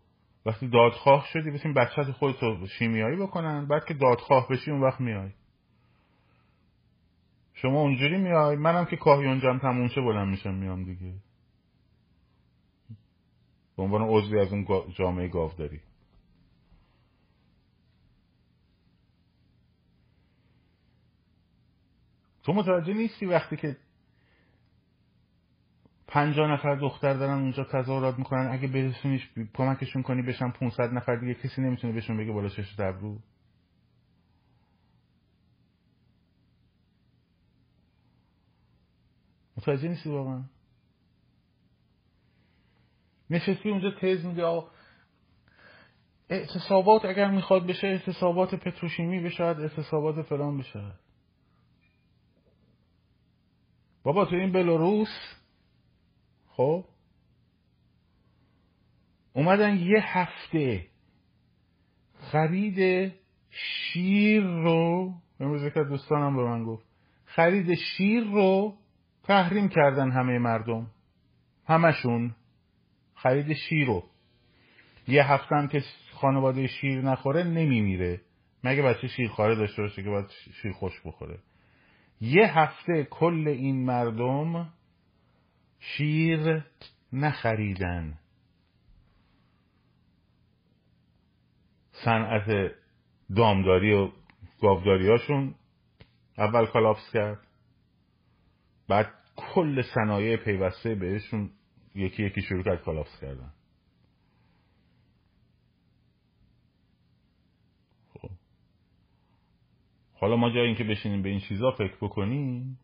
وقتی دادخواه شدی بسیم بچت خودتو شیمیایی بکنن. بعد که دادخواه بشی اون وقت میای. شما اونجوری میای. منم که کاهی اونجام تموم شه بلند میشم میام دیگه. به عنوان عضوی از اون جامعه گاوداری. تو متوجه نیستی وقتی که پنجاه نفر دختر دارن اونجا تظاهرات می‌کنن اگه برسونیش کمکشون کنی بشن 500 نفر دیگه کسی نمی‌تونه بهشون بگه بالا چش رو. متوجه نیستی واقعا؟ نشستی اونجا تز میگه آقا. اعتصابات اگر می‌خواد بشه اعتصابات پتروشیمی بشه اعتصابات فلان بشه. بابا تو این بلاروس خب؟ اومدن یه هفته خرید شیر رو امروز که دوستانم به من گفت خرید شیر رو تحریم کردن همه مردم. همشون خرید شیر رو. یه هفته هم که خانواده شیر نخوره نمیمیره. مگه بچه شیرخواره داشته باشه که باید شیر خوش بخوره؟ یه هفته کل این مردم شیر نخریدن. صنعت دامداری و گاوداری هاشون اول collapse کرد. بعد کل صنایع پیوسته بهشون یکی یکی شروع کرد collapse کردن. خب. حالا ما جای اینکه بشینیم به این چیزا فکر بکنیم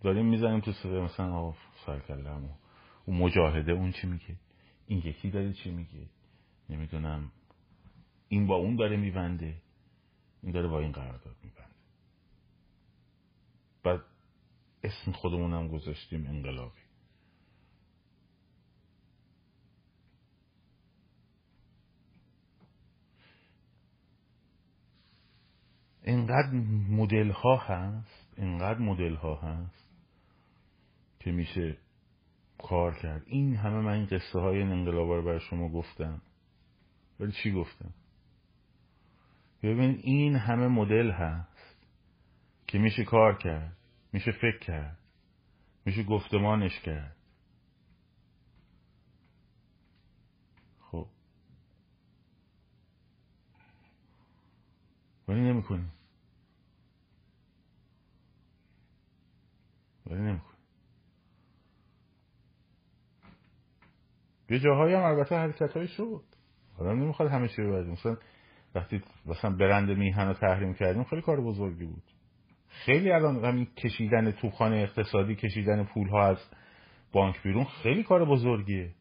داریم می‌زنیم تو سر مثلا آف سرکلم اون مجاهده اون چی میگه؟ این یکی داره چی میگه؟ نمی‌دونم. این با اون داره میبنده. این داره با این قرارداد میبنده. بعد اسم خودمونم گذاشتیم انقلابی. اینقدر مدل ها هست اینقدر مدل ها هست که میشه کار کرد. این همه من این قصه های انقلاب رو برای شما گفتم. ولی چی گفتم؟ ببین این همه مدل هست که میشه کار کرد میشه فکر کرد میشه گفتمانش کرد خب ولی نمی‌کنیم ولی نمی‌کنیم یه جاهایی هم البته حرکت های شد. آدم نمی‌خواد همه چی رو مثلا وقتی مثلا برند میهن رو تحریم کردیم خیلی کار بزرگی بود. خیلی الان همین کشیدن توخانه اقتصادی کشیدن پول ها از بانک بیرون خیلی کار بزرگیه.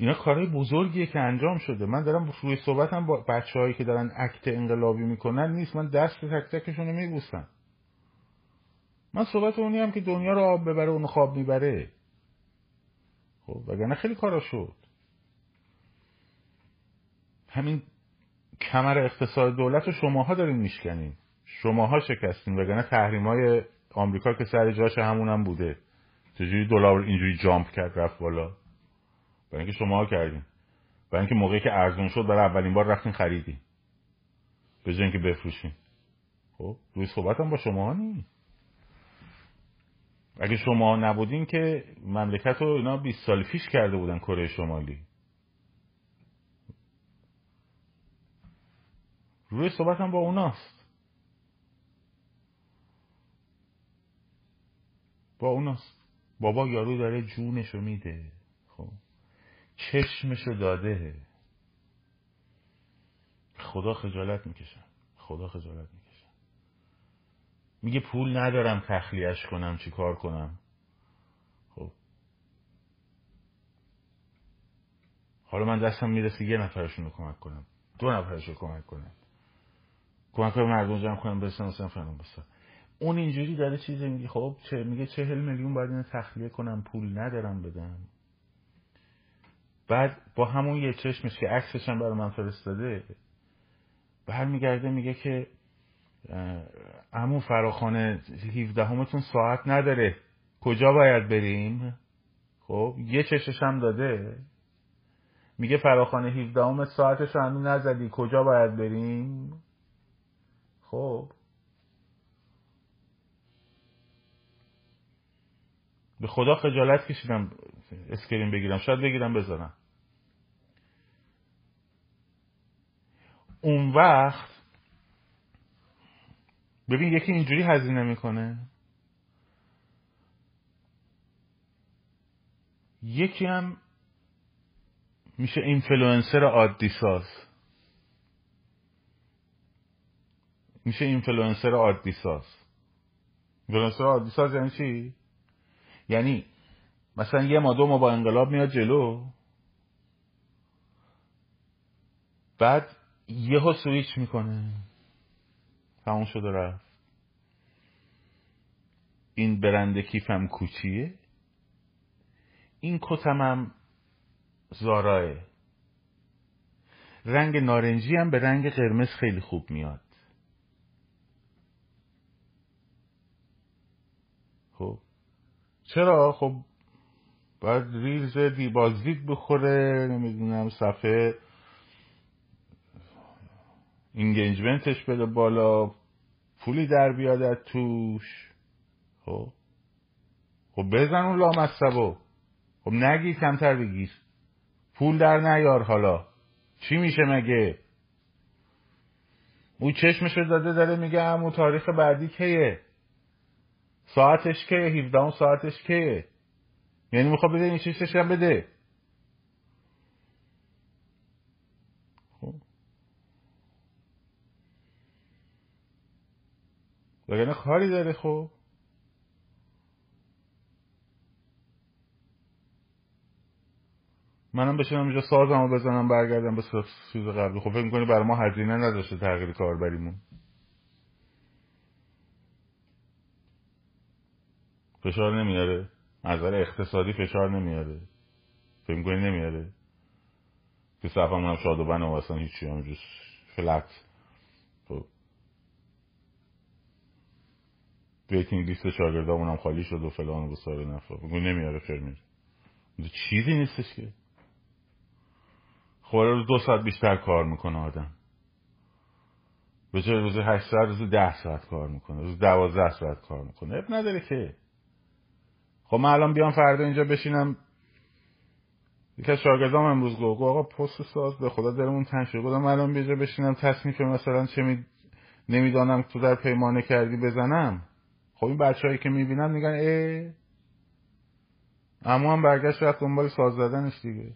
اینا کارهای بزرگیه که انجام شده. من دارم روی صحبتم با بچه هایی که دارن عکت انقلابی می‌کنن نیست. من دست تک تکشون رو میبوسم. من صحبت اونی هم که دنیا رو آب ببره اون خواب می‌بره. خب وگرنه خیلی کارا شد. همین کمر اقتصاد دولت رو شماها دارین میشکنین. شماها شکستین. وگرنه تحریم های آمریکا که سر جاش همون هم بوده. چجوری دلار اینجوری جامپ کرد رفت بالا. برای اینکه شماها کردین. برای اینکه موقعی که ارزون شد برای اولین بار رفتین خریدین. به جای اینکه بفروشین. خب روی صحبت هم با شما نی. اگه شما نبودین که مملکت رو اینا 20 سال پیش کرده بودن کره شمالی. روی صحبت هم با اوناست. با اوناست. بابا یارو داره جونشو میده. چشمشو داده. خدا خجالت می‌کشم خدا خجالت می‌کشم میگه پول ندارم تخلیهش کنم چی کار کنم. خب. حالا من دستم می‌رسه یه نفرشون رو کمک کنم. دو نفرش رو کمک کنم. کمک های مردم جمع کنم برسن مثلا بسا اون اینجوری داره چیزی میگه. خب چه میگه چهل میلیون باید اینو تخلیه کنم پول ندارم بدم. بعد با همون یه چشمش که عکسش هم برای من فرستاده برمیگرده میگه که امو فراخانه 17 همتون ساعت نداره کجا باید بریم؟ خب یه چشش هم داده. میگه فراخانه 17 همت ساعتش رو نزدی کجا باید بریم؟ خب. به خدا خجالت کشیدم screen بگیرم شاید بگیرم بذارم. اون وقت ببین یکی اینجوری هزینه می‌کنه. یکی هم میشه اینفلوئنسر عادی ساز میشه اینفلوئنسر عادی ساز اینفلوئنسر عادی ساز یعنی چی؟ یعنی مثلا یه ما دو ما با انقلاب میاد جلو بعد یهو سویچ می‌کنه. تموم شده رفت. این برند کیفم Gucci یه؟ این کتمم Zara ه رنگ نارنجی هم به رنگ قرمز خیلی خوب میاد. خب. چرا؟ خب باید ریلز بازدید بخوره نمی‌دونم صفحه اینگیجمنتش بده بالا پولی در بیاد توش. خب. خب بزن اون لامصبو. خب نگی کمتر بگیر. پول در نیار حالا. چی میشه مگه؟ او چشمشو داده داره میگه همون تاریخ بعدی کیه؟ ساعتش کیه؟ 17 ساعتش کیه؟ یعنی می‌خواد بده این چیزش هم بده خب وگرنه کاری داره خب. منم بشینم اینجا سازمو بزنم برگردم به چیز قبلی خب فکر می‌کنی برای ما هزینه نداشته تغییر کاربریمون. فشار نمیاره. از اقتصادی فشار نمیاره. فکر می‌کنی نمیاره. که صفحه هم شاد و و اصلا هیچی همجور خب ویتینگ لیست شاگردامون هم خالی شد و فلان و بسار نفر نمیاره فرمی چیزی نیستش که. خب روز دو ساعت بیشتر کار می‌کنه آدم. به جای روز هشت ساعت روز ده ساعت کار می‌کنه. روز دوازده ساعت کار می‌کنه. اب نداره که. خب من الان بیام فردا اینجا بشینم. یکی از شاگردام امروز گفت آقا پست ساز به خدا دلمون تنگ شد. گفتم الان بیجا بشینم. تصنیف مثلا چه می... نمی‌دانم تو در پیمانه کردی بزنم. خب این بچه هایی که می‌بینن میگن ای اما هم برگشت رفت دنبال ساز زدنش دیگه.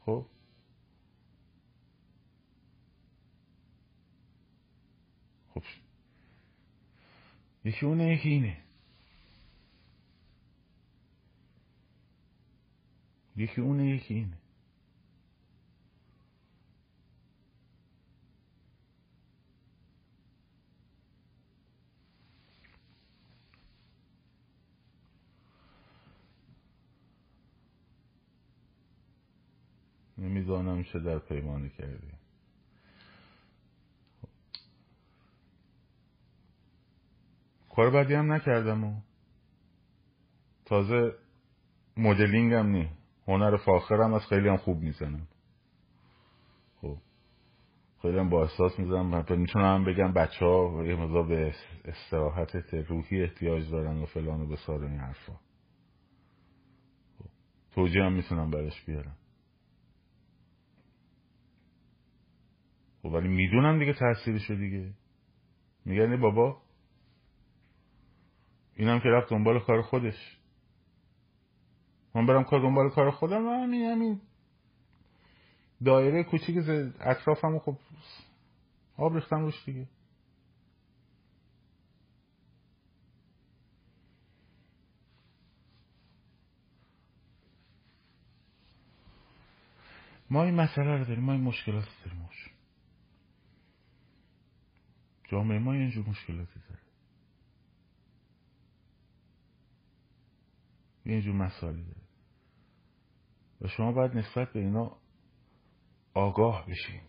خب؟ خب. یکی اونه یکی اینه. یکی اونه یکی اینه. نمی‌دانم چه در پیمانه کردی. کار بدی هم نکردم و تازه مدلینگ هم نی. هنر فاخرم از خیلی هم خوب می‌زنم. خب خیلی هم با احساس می‌زنم. می‌تونم بگم بچه ها یه مزا به استراحت روحی احتیاج دارن و فلان و بسار این حرفا. خب. توجیه هم می‌تونم برش بیارم. خب ولی می‌دونم دیگه تاثیرشو دیگه. میگن بابا اینم که رفت دنبال کار خودش. من برم کار دنبال کار خودم؟ و همین همین. دایره کوچیک اطرافم خب آب ریختم روش دیگه. ما این مسئله رو داریم ما این مشکلات داریم. جامعه ما اینجور مشکلاتی داره. اینجور مسائلی داره. و شما باید نسبت به اینا آگاه بشین.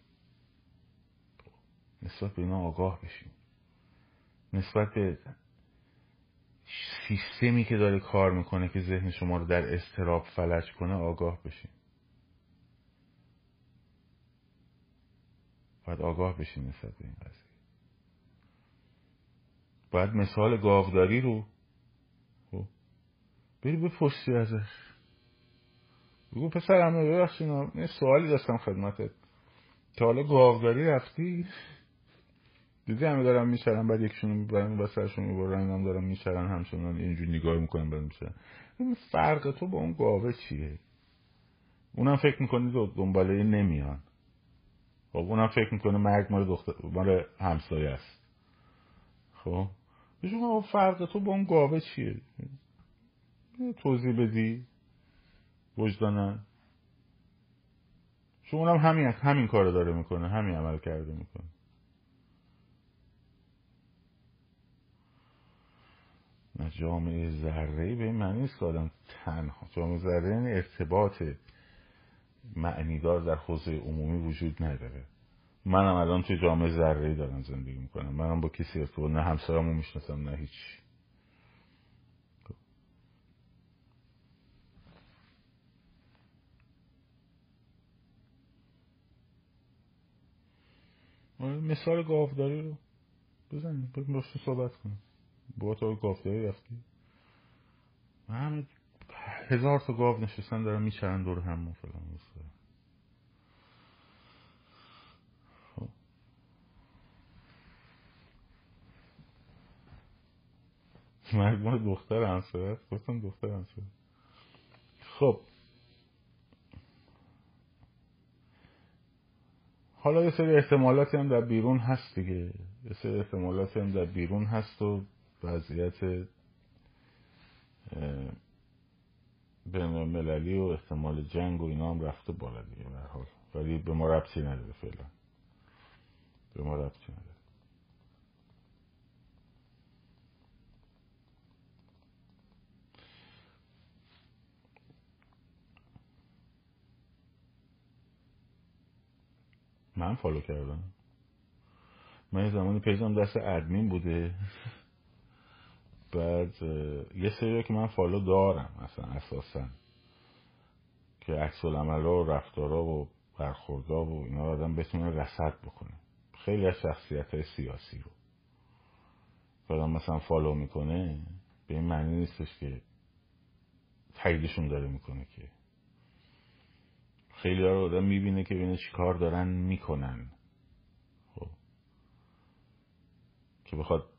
نسبت به اینا آگاه بشین. نسبت به سیستمی که داره کار می‌کنه که ذهن شما رو در استراب فلج کنه آگاه بشین. باید آگاه بشین نسبت به این قضیه. باید مثال گاوداری رو. خب. بری بپرسی ازش. بگو پسر همه ببخشین یه سوالی داشتم خدمتت. تا حالا گاوداری رفتی؟ دیدی همه دارم میشرن بعد یکشون می‌برن و سرشون می‌برن هم دارم میشرن همچنان اینجوری نگاه می‌کنن بعد میشرن این فرق تو با اون گاوه چیه؟ اونم فکر می‌کنه دنباله نمیان. خب اونم فکر می‌کنه مرگ مال دختر مال همسایه است. خب؟ بهشون فرق تو با اون گاوه چیه؟ توضیح بدی. وجدانن چون اونم همین همین کار داره می‌کنه. همین عمل کرده می‌کنه. نه جامعه ذره به این معنی نیست آدم تنها جامعه ذره یعنی ارتباط معنیدار در حوزه عمومی وجود نداره. منم الان توی جامعه ذره دارم زندگی می‌کنم. منم با کسی ارتباط نه همسرمو می‌شناسم نه هیچ. مثال گاوداری رو بزنیم. بریم صحبت کنیم. با تو گاوداری رفتی. همه هزار تا گاو نشستن دارن میچرن دور هم فلان خب. مرگ دختر همسایه است گفتم دختر همسایه خب. حالا یه سری احتمالاتی هم در بیرون هست دیگه. یه سری احتمالاتی هم در بیرون هست و وضعیت بین مللی و احتمال جنگ و اینا هم رفته بالا دیگه حال. ولی به ما ربطی نداره فعلا. به ما ربطی نداره. من follow کردم. من یه زمانی page م دست ادمین بوده. بعد یه سری که من follow دارم مثلا اساسا. که عکس العمل و رفتارا و برخوردها و اینا آدم بتونه رسد بکنه. خیلی از شخصیت های سیاسی رو. آدم مثلا follow می‌کنه به این معنی نیستش که تاییدشون داره می‌کنه که. خیلی رو آدم می‌بینه که بینه چی کار دارن می‌کنن. خب. که بخواد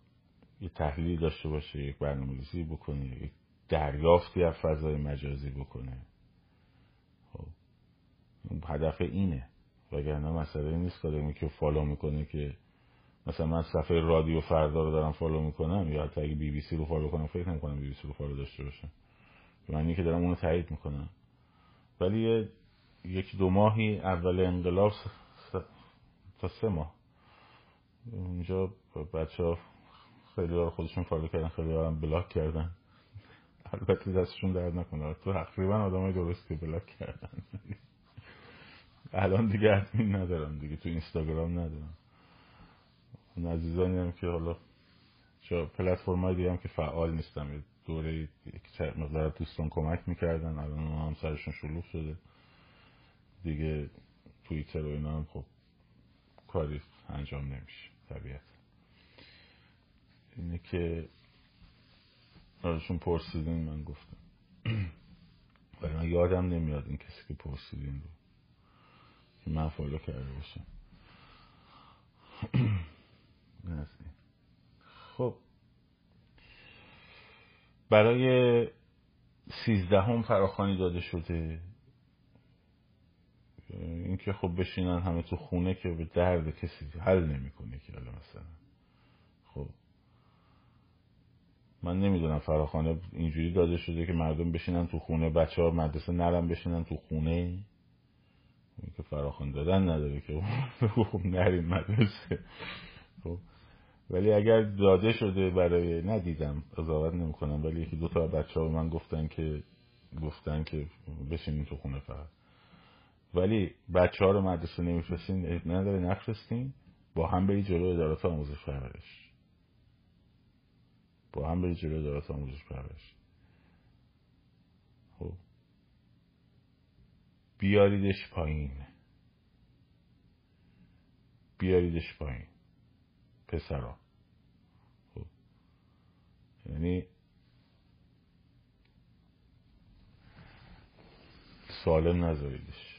یه تحلیل داشته باشه یک برنامه‌ریزی بکنه یک دریافتی از فضای مجازی بکنه. خب. هدف اینه. وگرنه مسئله نیست که که follow می‌کنه که مثلا من صفحه رادیو فردا رو دارم follow می‌کنم یا حتی اگه بی بی سی رو follow کنم فکر نمی‌کنم بی بی سی رو follow داشته باشم. معنی که دارم اونو تایید می‌کنم. ولی یک دو ماهی اول انقلاب تا سه ماه. اونجا بچه ها خیلی ها خودشون فالو کردن خیلی بلاک کردن. البته دستشون درد نکنه. تو تقریبا آدم های درستی بلاک کردن. الان دیگه ادمین ندارم دیگه تو اینستاگرام ندارم اون عزیزانی هم که حالا پلتفرم های دیگه هم که فعال نیستم دوره مقدار دوستان کمک می‌کردن. الان هم سرشون شلوغ شده. دیگه توییتر و اینا هم خب کاری انجام نمیشه طبیعت اینه که ازشون پرسیدین من گفتم. ولی من یادم نمیاد این کسی که پرسیدین رو که من فالو کرده باشم. خب. برای سیزدهم فراخانی داده شده. اینکه خب بشینن همه تو خونه که به درد کسی حل نمی‌کنه که حالا مثلا. خب. من نمی‌دونم فراخانه اینجوری داده شده که مردم بشینن تو خونه بچه ها مدرسه نرم بشینن تو خونه. که فراخان دادن نداره که. خب نرین مدرسه. خب. ولی اگر داده شده برای ندیدم قضاوت نمی‌کنم ولی یکی دو تا بچه ها من گفتن که گفتن که بشینین تو خونه فقط. ولی بچه ها رو مدرسه نمیفرستین نداره نفرستین با هم بری جلو ادارات آموزش پرورش. با هم بری جلو ادارات آموزش پرورش. خب. بیاریدش پایین. بیاریدش پایین. پسرا. خب. یعنی سالم نذاریدش.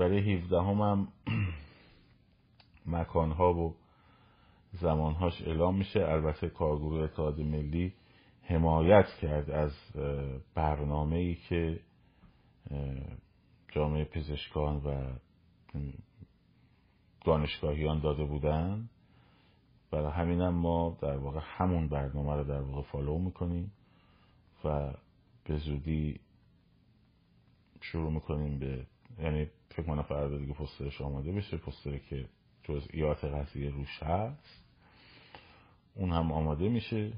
برای 17 هم, هم مکانها و زمانهاش اعلام میشه. البته کارگروه اتحاد ملی حمایت کرد از برنامه ای که جامعه پزشکان و دانشگاهیان داده بودن. برای همینم ما در واقع همون برنامه رو در واقع فالو می‌کنیم و به زودی شروع می‌کنیم به یعنی فکر کنم فردا دیگه پسترش آماده بشه پستری که جزئیات قضیه روش هست اون هم آماده میشه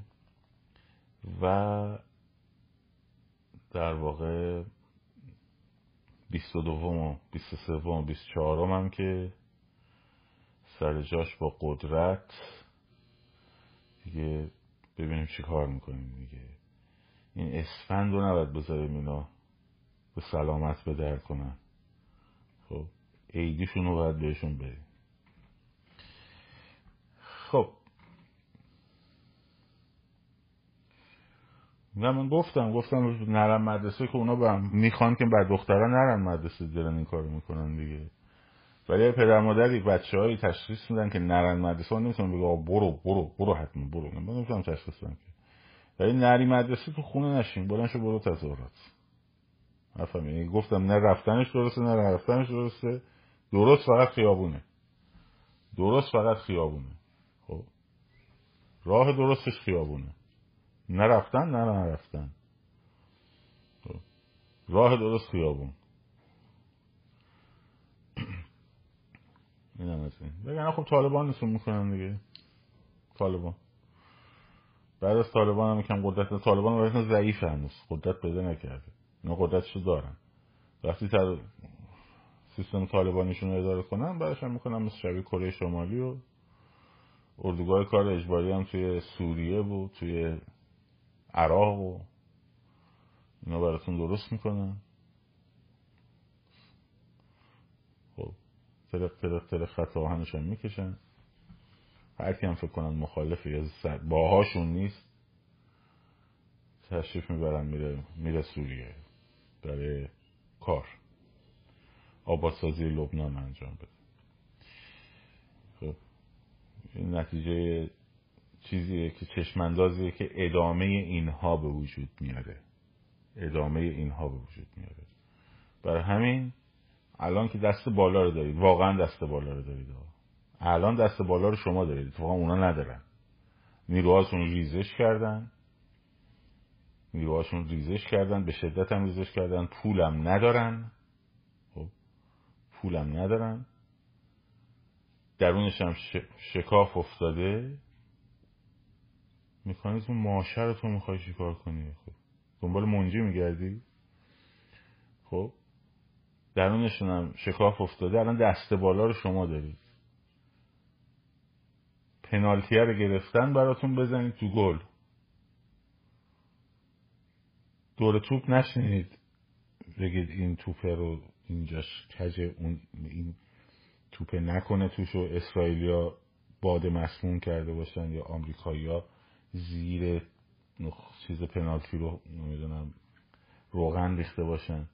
و در واقع 22 و 23 و 24 هم که سر جاش با قدرت دیگه ببینیم چی کار می‌کنیم دیگه. این اسفند رو نباید بذاریم اینا به سلامت به در کنن. عیدیشون رو باید بهشون بریم خب. نه من گفتم گفتم نرم مدرسه که اونا با می‌خوان که بعد دختران نرن مدرسه دارن این کارو می‌کنن دیگه. ولی پدر مادر یک بچه هایی تشخیص میدن که نرن مدرسه نمی‌تونن بگه برو برو برو حتما برو. من نمی‌تونم تشخیص بدم ولی نری مدرسه تو خونه نشین بلند شو برو تظاهرات. نفهم یعنی گفتم نه رفتنش درسته نه رفتنش درسته. درست فقط خیابونه. درست فقط خیابونه. خب. راه درستش خیابونه. نرفتن؟ نه نرفتن. خب. راه درست خیابون. این. هم بگن خب طالبان نسون می‌کنن دیگه. طالبان. بعد از طالبان هم کم قدرت طالبان برای ضعیف هنوز قدرت پیدا نکرده. اینا قدرتشو دارن. وقتی تر سیستم طالبانیشون رو اداره کنن بعدش هم می‌کنن مثل شبیه کره شمالی و اردوگاه کار اجباری هم توی سوریه بود توی عراق و اینا براتون درست می‌کنن. خب ترق ترق ترق خط آهنش هم می‌کشن. هر کی هم فکر کنن مخالف یا باهاشون نیست. تشریف می‌برن میره میره سوریه برای کار. آبادسازی لبنان انجام بده. خب این نتیجه چیزیه که چشماندازیه که ادامه اینها به وجود میاره. ادامه اینها به وجود میاره. برای همین الان که دست بالا رو دارید واقعا دست بالا رو دارید الان دست بالا رو شما دارید. اتفاقا اونا ندارن. نیروهاشون ریزش کردن. نیروهاشون ریزش کردن به شدت هم ریزش کردن. پولم ندارن. پولم ندارن. درونش هم شکاف افتاده. مکانیزم ماشه رو تو می‌خوای چیکار کنی؟ خب دنبال منجی میگردی؟ خب درونشون هم شکاف افتاده. الان دست بالا رو شما دارید. پنالتیه رو گرفتن براتون بزنید تو گل. دور توپ نشنید بگید این توپه رو اینجاش کج اون این توپه نکنه توش و اسرائیلیا باد مسموم کرده باشن یا آمریکایی‌ها زیر چیز پنالتی رو نمی‌دونم روغن ریخته باشن.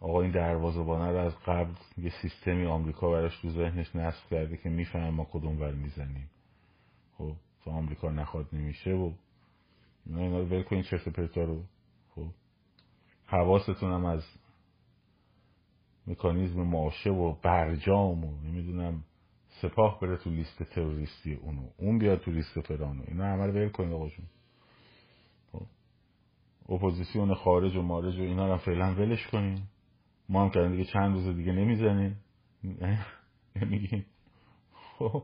آقا این دروازه‌بانه رو از قبل یه سیستمی آمریکا براش تو ذهنش نصب کرده که می‌فهمه ما کدوم ور می‌زنیم. خب تو آمریکا نخواد نمیشه و اینا رو ول کنین چرت پرتا رو. خب حواستون هم از مکانیزم ماشه و برجام و نمی‌دونم سپاه بره تو لیست تروریستی اونو اون بیاد تو لیست فرانو اینا همه رو ول کنید آقاشون خب. اپوزیسیون خارج و مارج و اینا رو فعلا ولش کنیم ما هم کردن دیگه چند روز دیگه نمی‌زنیم. نمیگیم. خب.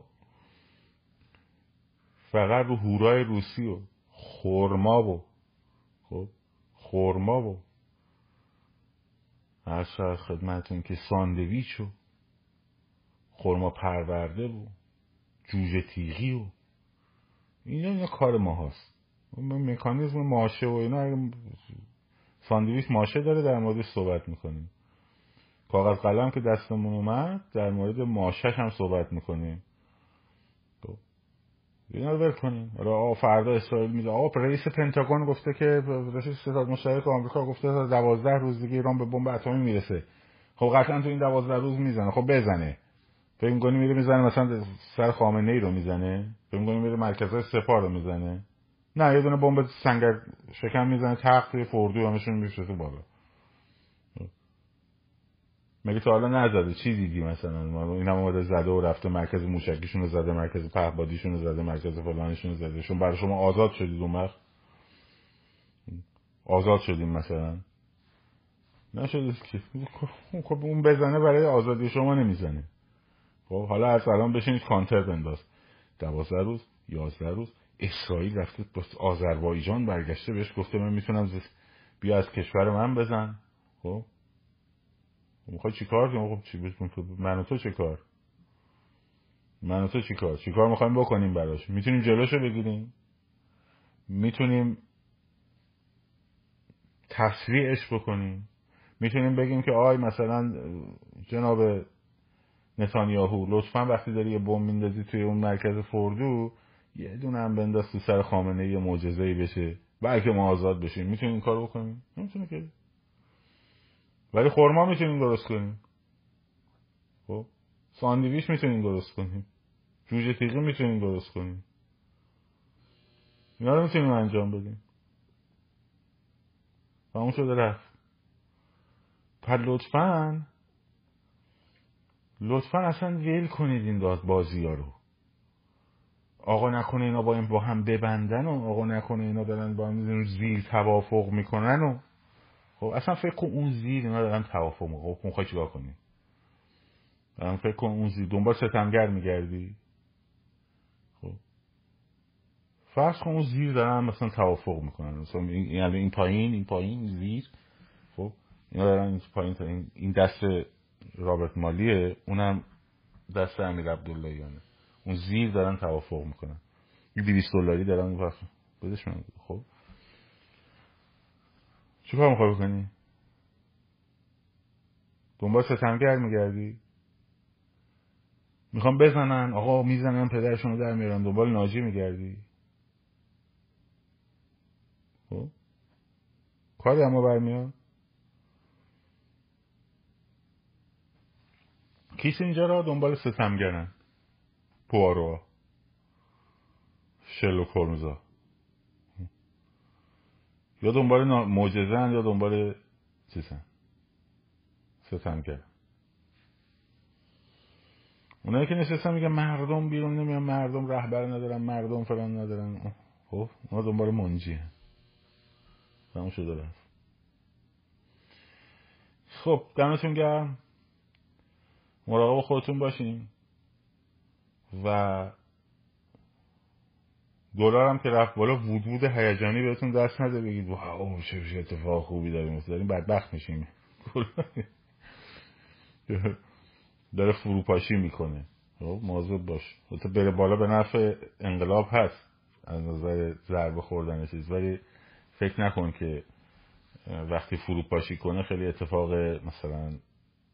فقط رو هورای روسی و خورما و خب. خورما و هر خدمتون که ساندویچ و خورما پرورده و جوجه تیغی و اینا اینا کار ما هست مکانیزم ماشه و اینا ساندویچ ماشه داره در موردش صحبت می‌کنیم کاغذ قلم که دستمون اومد در مورد ماشش هم صحبت می‌کنیم. اینا رو ول کنیم. آره فردا اسرائیل میده آقا رئیس پنتاگون گفته که رئیس ستاد مشترک آمریکا گفته تا دوازده روز دیگه ایران به بمب اتمی می‌رسه. خب قطعا تو این دوازده روز می‌زنه. خب بزنه. فکر می‌کنی میره می‌زنه مثلا سر خامنه ای رو می‌زنه؟ فکر می‌کنی میره مرکزهای سپاه رو می‌زنه؟ نه یه دونه بمب سنگر شکم می‌زنه تخت فردو همشون میفرسته بالا. مگه تا حالا نزده چی دیدی مثلا؟ این هم اومده زده و رفته مرکز موشکیشون رو زده مرکز پهبادیشون رو زده مرکز فلانشون رو زده. شون برای شما آزاد شدید اون وقت؟ آزاد شدیم مثلا. نشده که. خب اون بزنه برای آزادی شما نمی‌زنه. خب حالا از الان بشینید کانتر بنداز. دوازده روز یازده روز. اسرائیل رفته با آذربایجان برگشته بهش گفته من می‌تونم بیا از کشور من بزن. خب؟ می‌خوای چیکار کنیم خب چی من و تو چه کار؟ من و تو چی کار؟ چی کار می‌خوایم بکنیم براش؟ می‌تونیم جلوشو بگیریم؟ می‌تونیم تصویعش بکنیم؟ می‌تونیم بگیم که آی مثلا جناب نتانیاهو لطفا وقتی داری یه بمب میندازی توی اون مرکز فردو یه دونه هم بنداز تو سر خامنه یه معجزه ای بشه. بلکه ما آزاد بشیم. می‌تونیم این کارو بکنیم؟ نمی‌تونه که ولی خورما می‌تونیم درست کنیم. خب ساندویچ می‌تونیم درست کنیم. جوجه تیغی می‌تونیم درست کنیم. اینا رو می‌تونیم انجام بدیم. تموم شده رفت. پر لطفا لطفا اصلا ویل کنید این داد بازی ها رو. آقا نکنه اینا با, با هم ببندن و آقا نکنه اینا دارن با هم زیر توافق می‌کنن و خب اصلا فکر کن اون زیر اینا دارن توافق خب می‌خوای چیکار کنی؟ فکر کن اون زیر دنبال ستمگر میگردی؟ خب. فرض کن اون زیر دارن مثلا توافق می‌کنن. مثلا این, این پایین این پایین زیر. خب اینا دارن این پایین این دست رابرت مالیه اونم دست امیر عبداللهیانه. اون زیر دارن توافق می‌کنن. یه 200 دلاری دارن بدش من. خب. چیکار می‌خوای بکنی؟ دنبال ستمگر میگردی؟ می‌خوام بزنن؟ آقا می‌زنن پدرشون رو در میارن دنبال ناجی میگردی؟ خب؟ کاری اما برمیاد؟ کیس اینجا را دنبال ستمگرن. پوارو شلو کرمزا یا دنبال معجزن یا دنبال چیزن ستمگر اونایی که نشستن میگن مردم بیرون نمیان مردم رهبر ندارن مردم فلان ندارن. خب اونا دنبال منجی هن. تموم شده رفت. خب دمتون گرم. مراقب خودتون باشین. و دلار هم که رفت بالا وجود هیجانی بهتون دست نده بگید واو چه اتفاق خوبی داریم داریم بدبخت میشیم. داره فروپاشی می‌کنه. خب موضوع باش. حتی بره بالا به نفع انقلاب هست. از نظر ضربه خوردن چیز. ولی فکر نکن که وقتی فروپاشی کنه خیلی اتفاق مثلا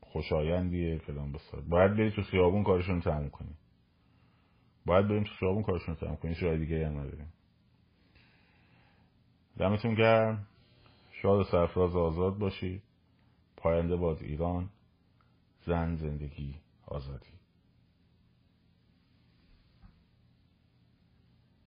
خوشایندیه فلان بسار. باید بری تو خیابون کارشون تموم کنی. باید بریم تو خیابون کارشون تموم کنی شاید دیگه هم نداریم. دمتون گرم. شاد و سرفراز آزاد باشی. پاینده باد ایران. زن زندگی آزادی.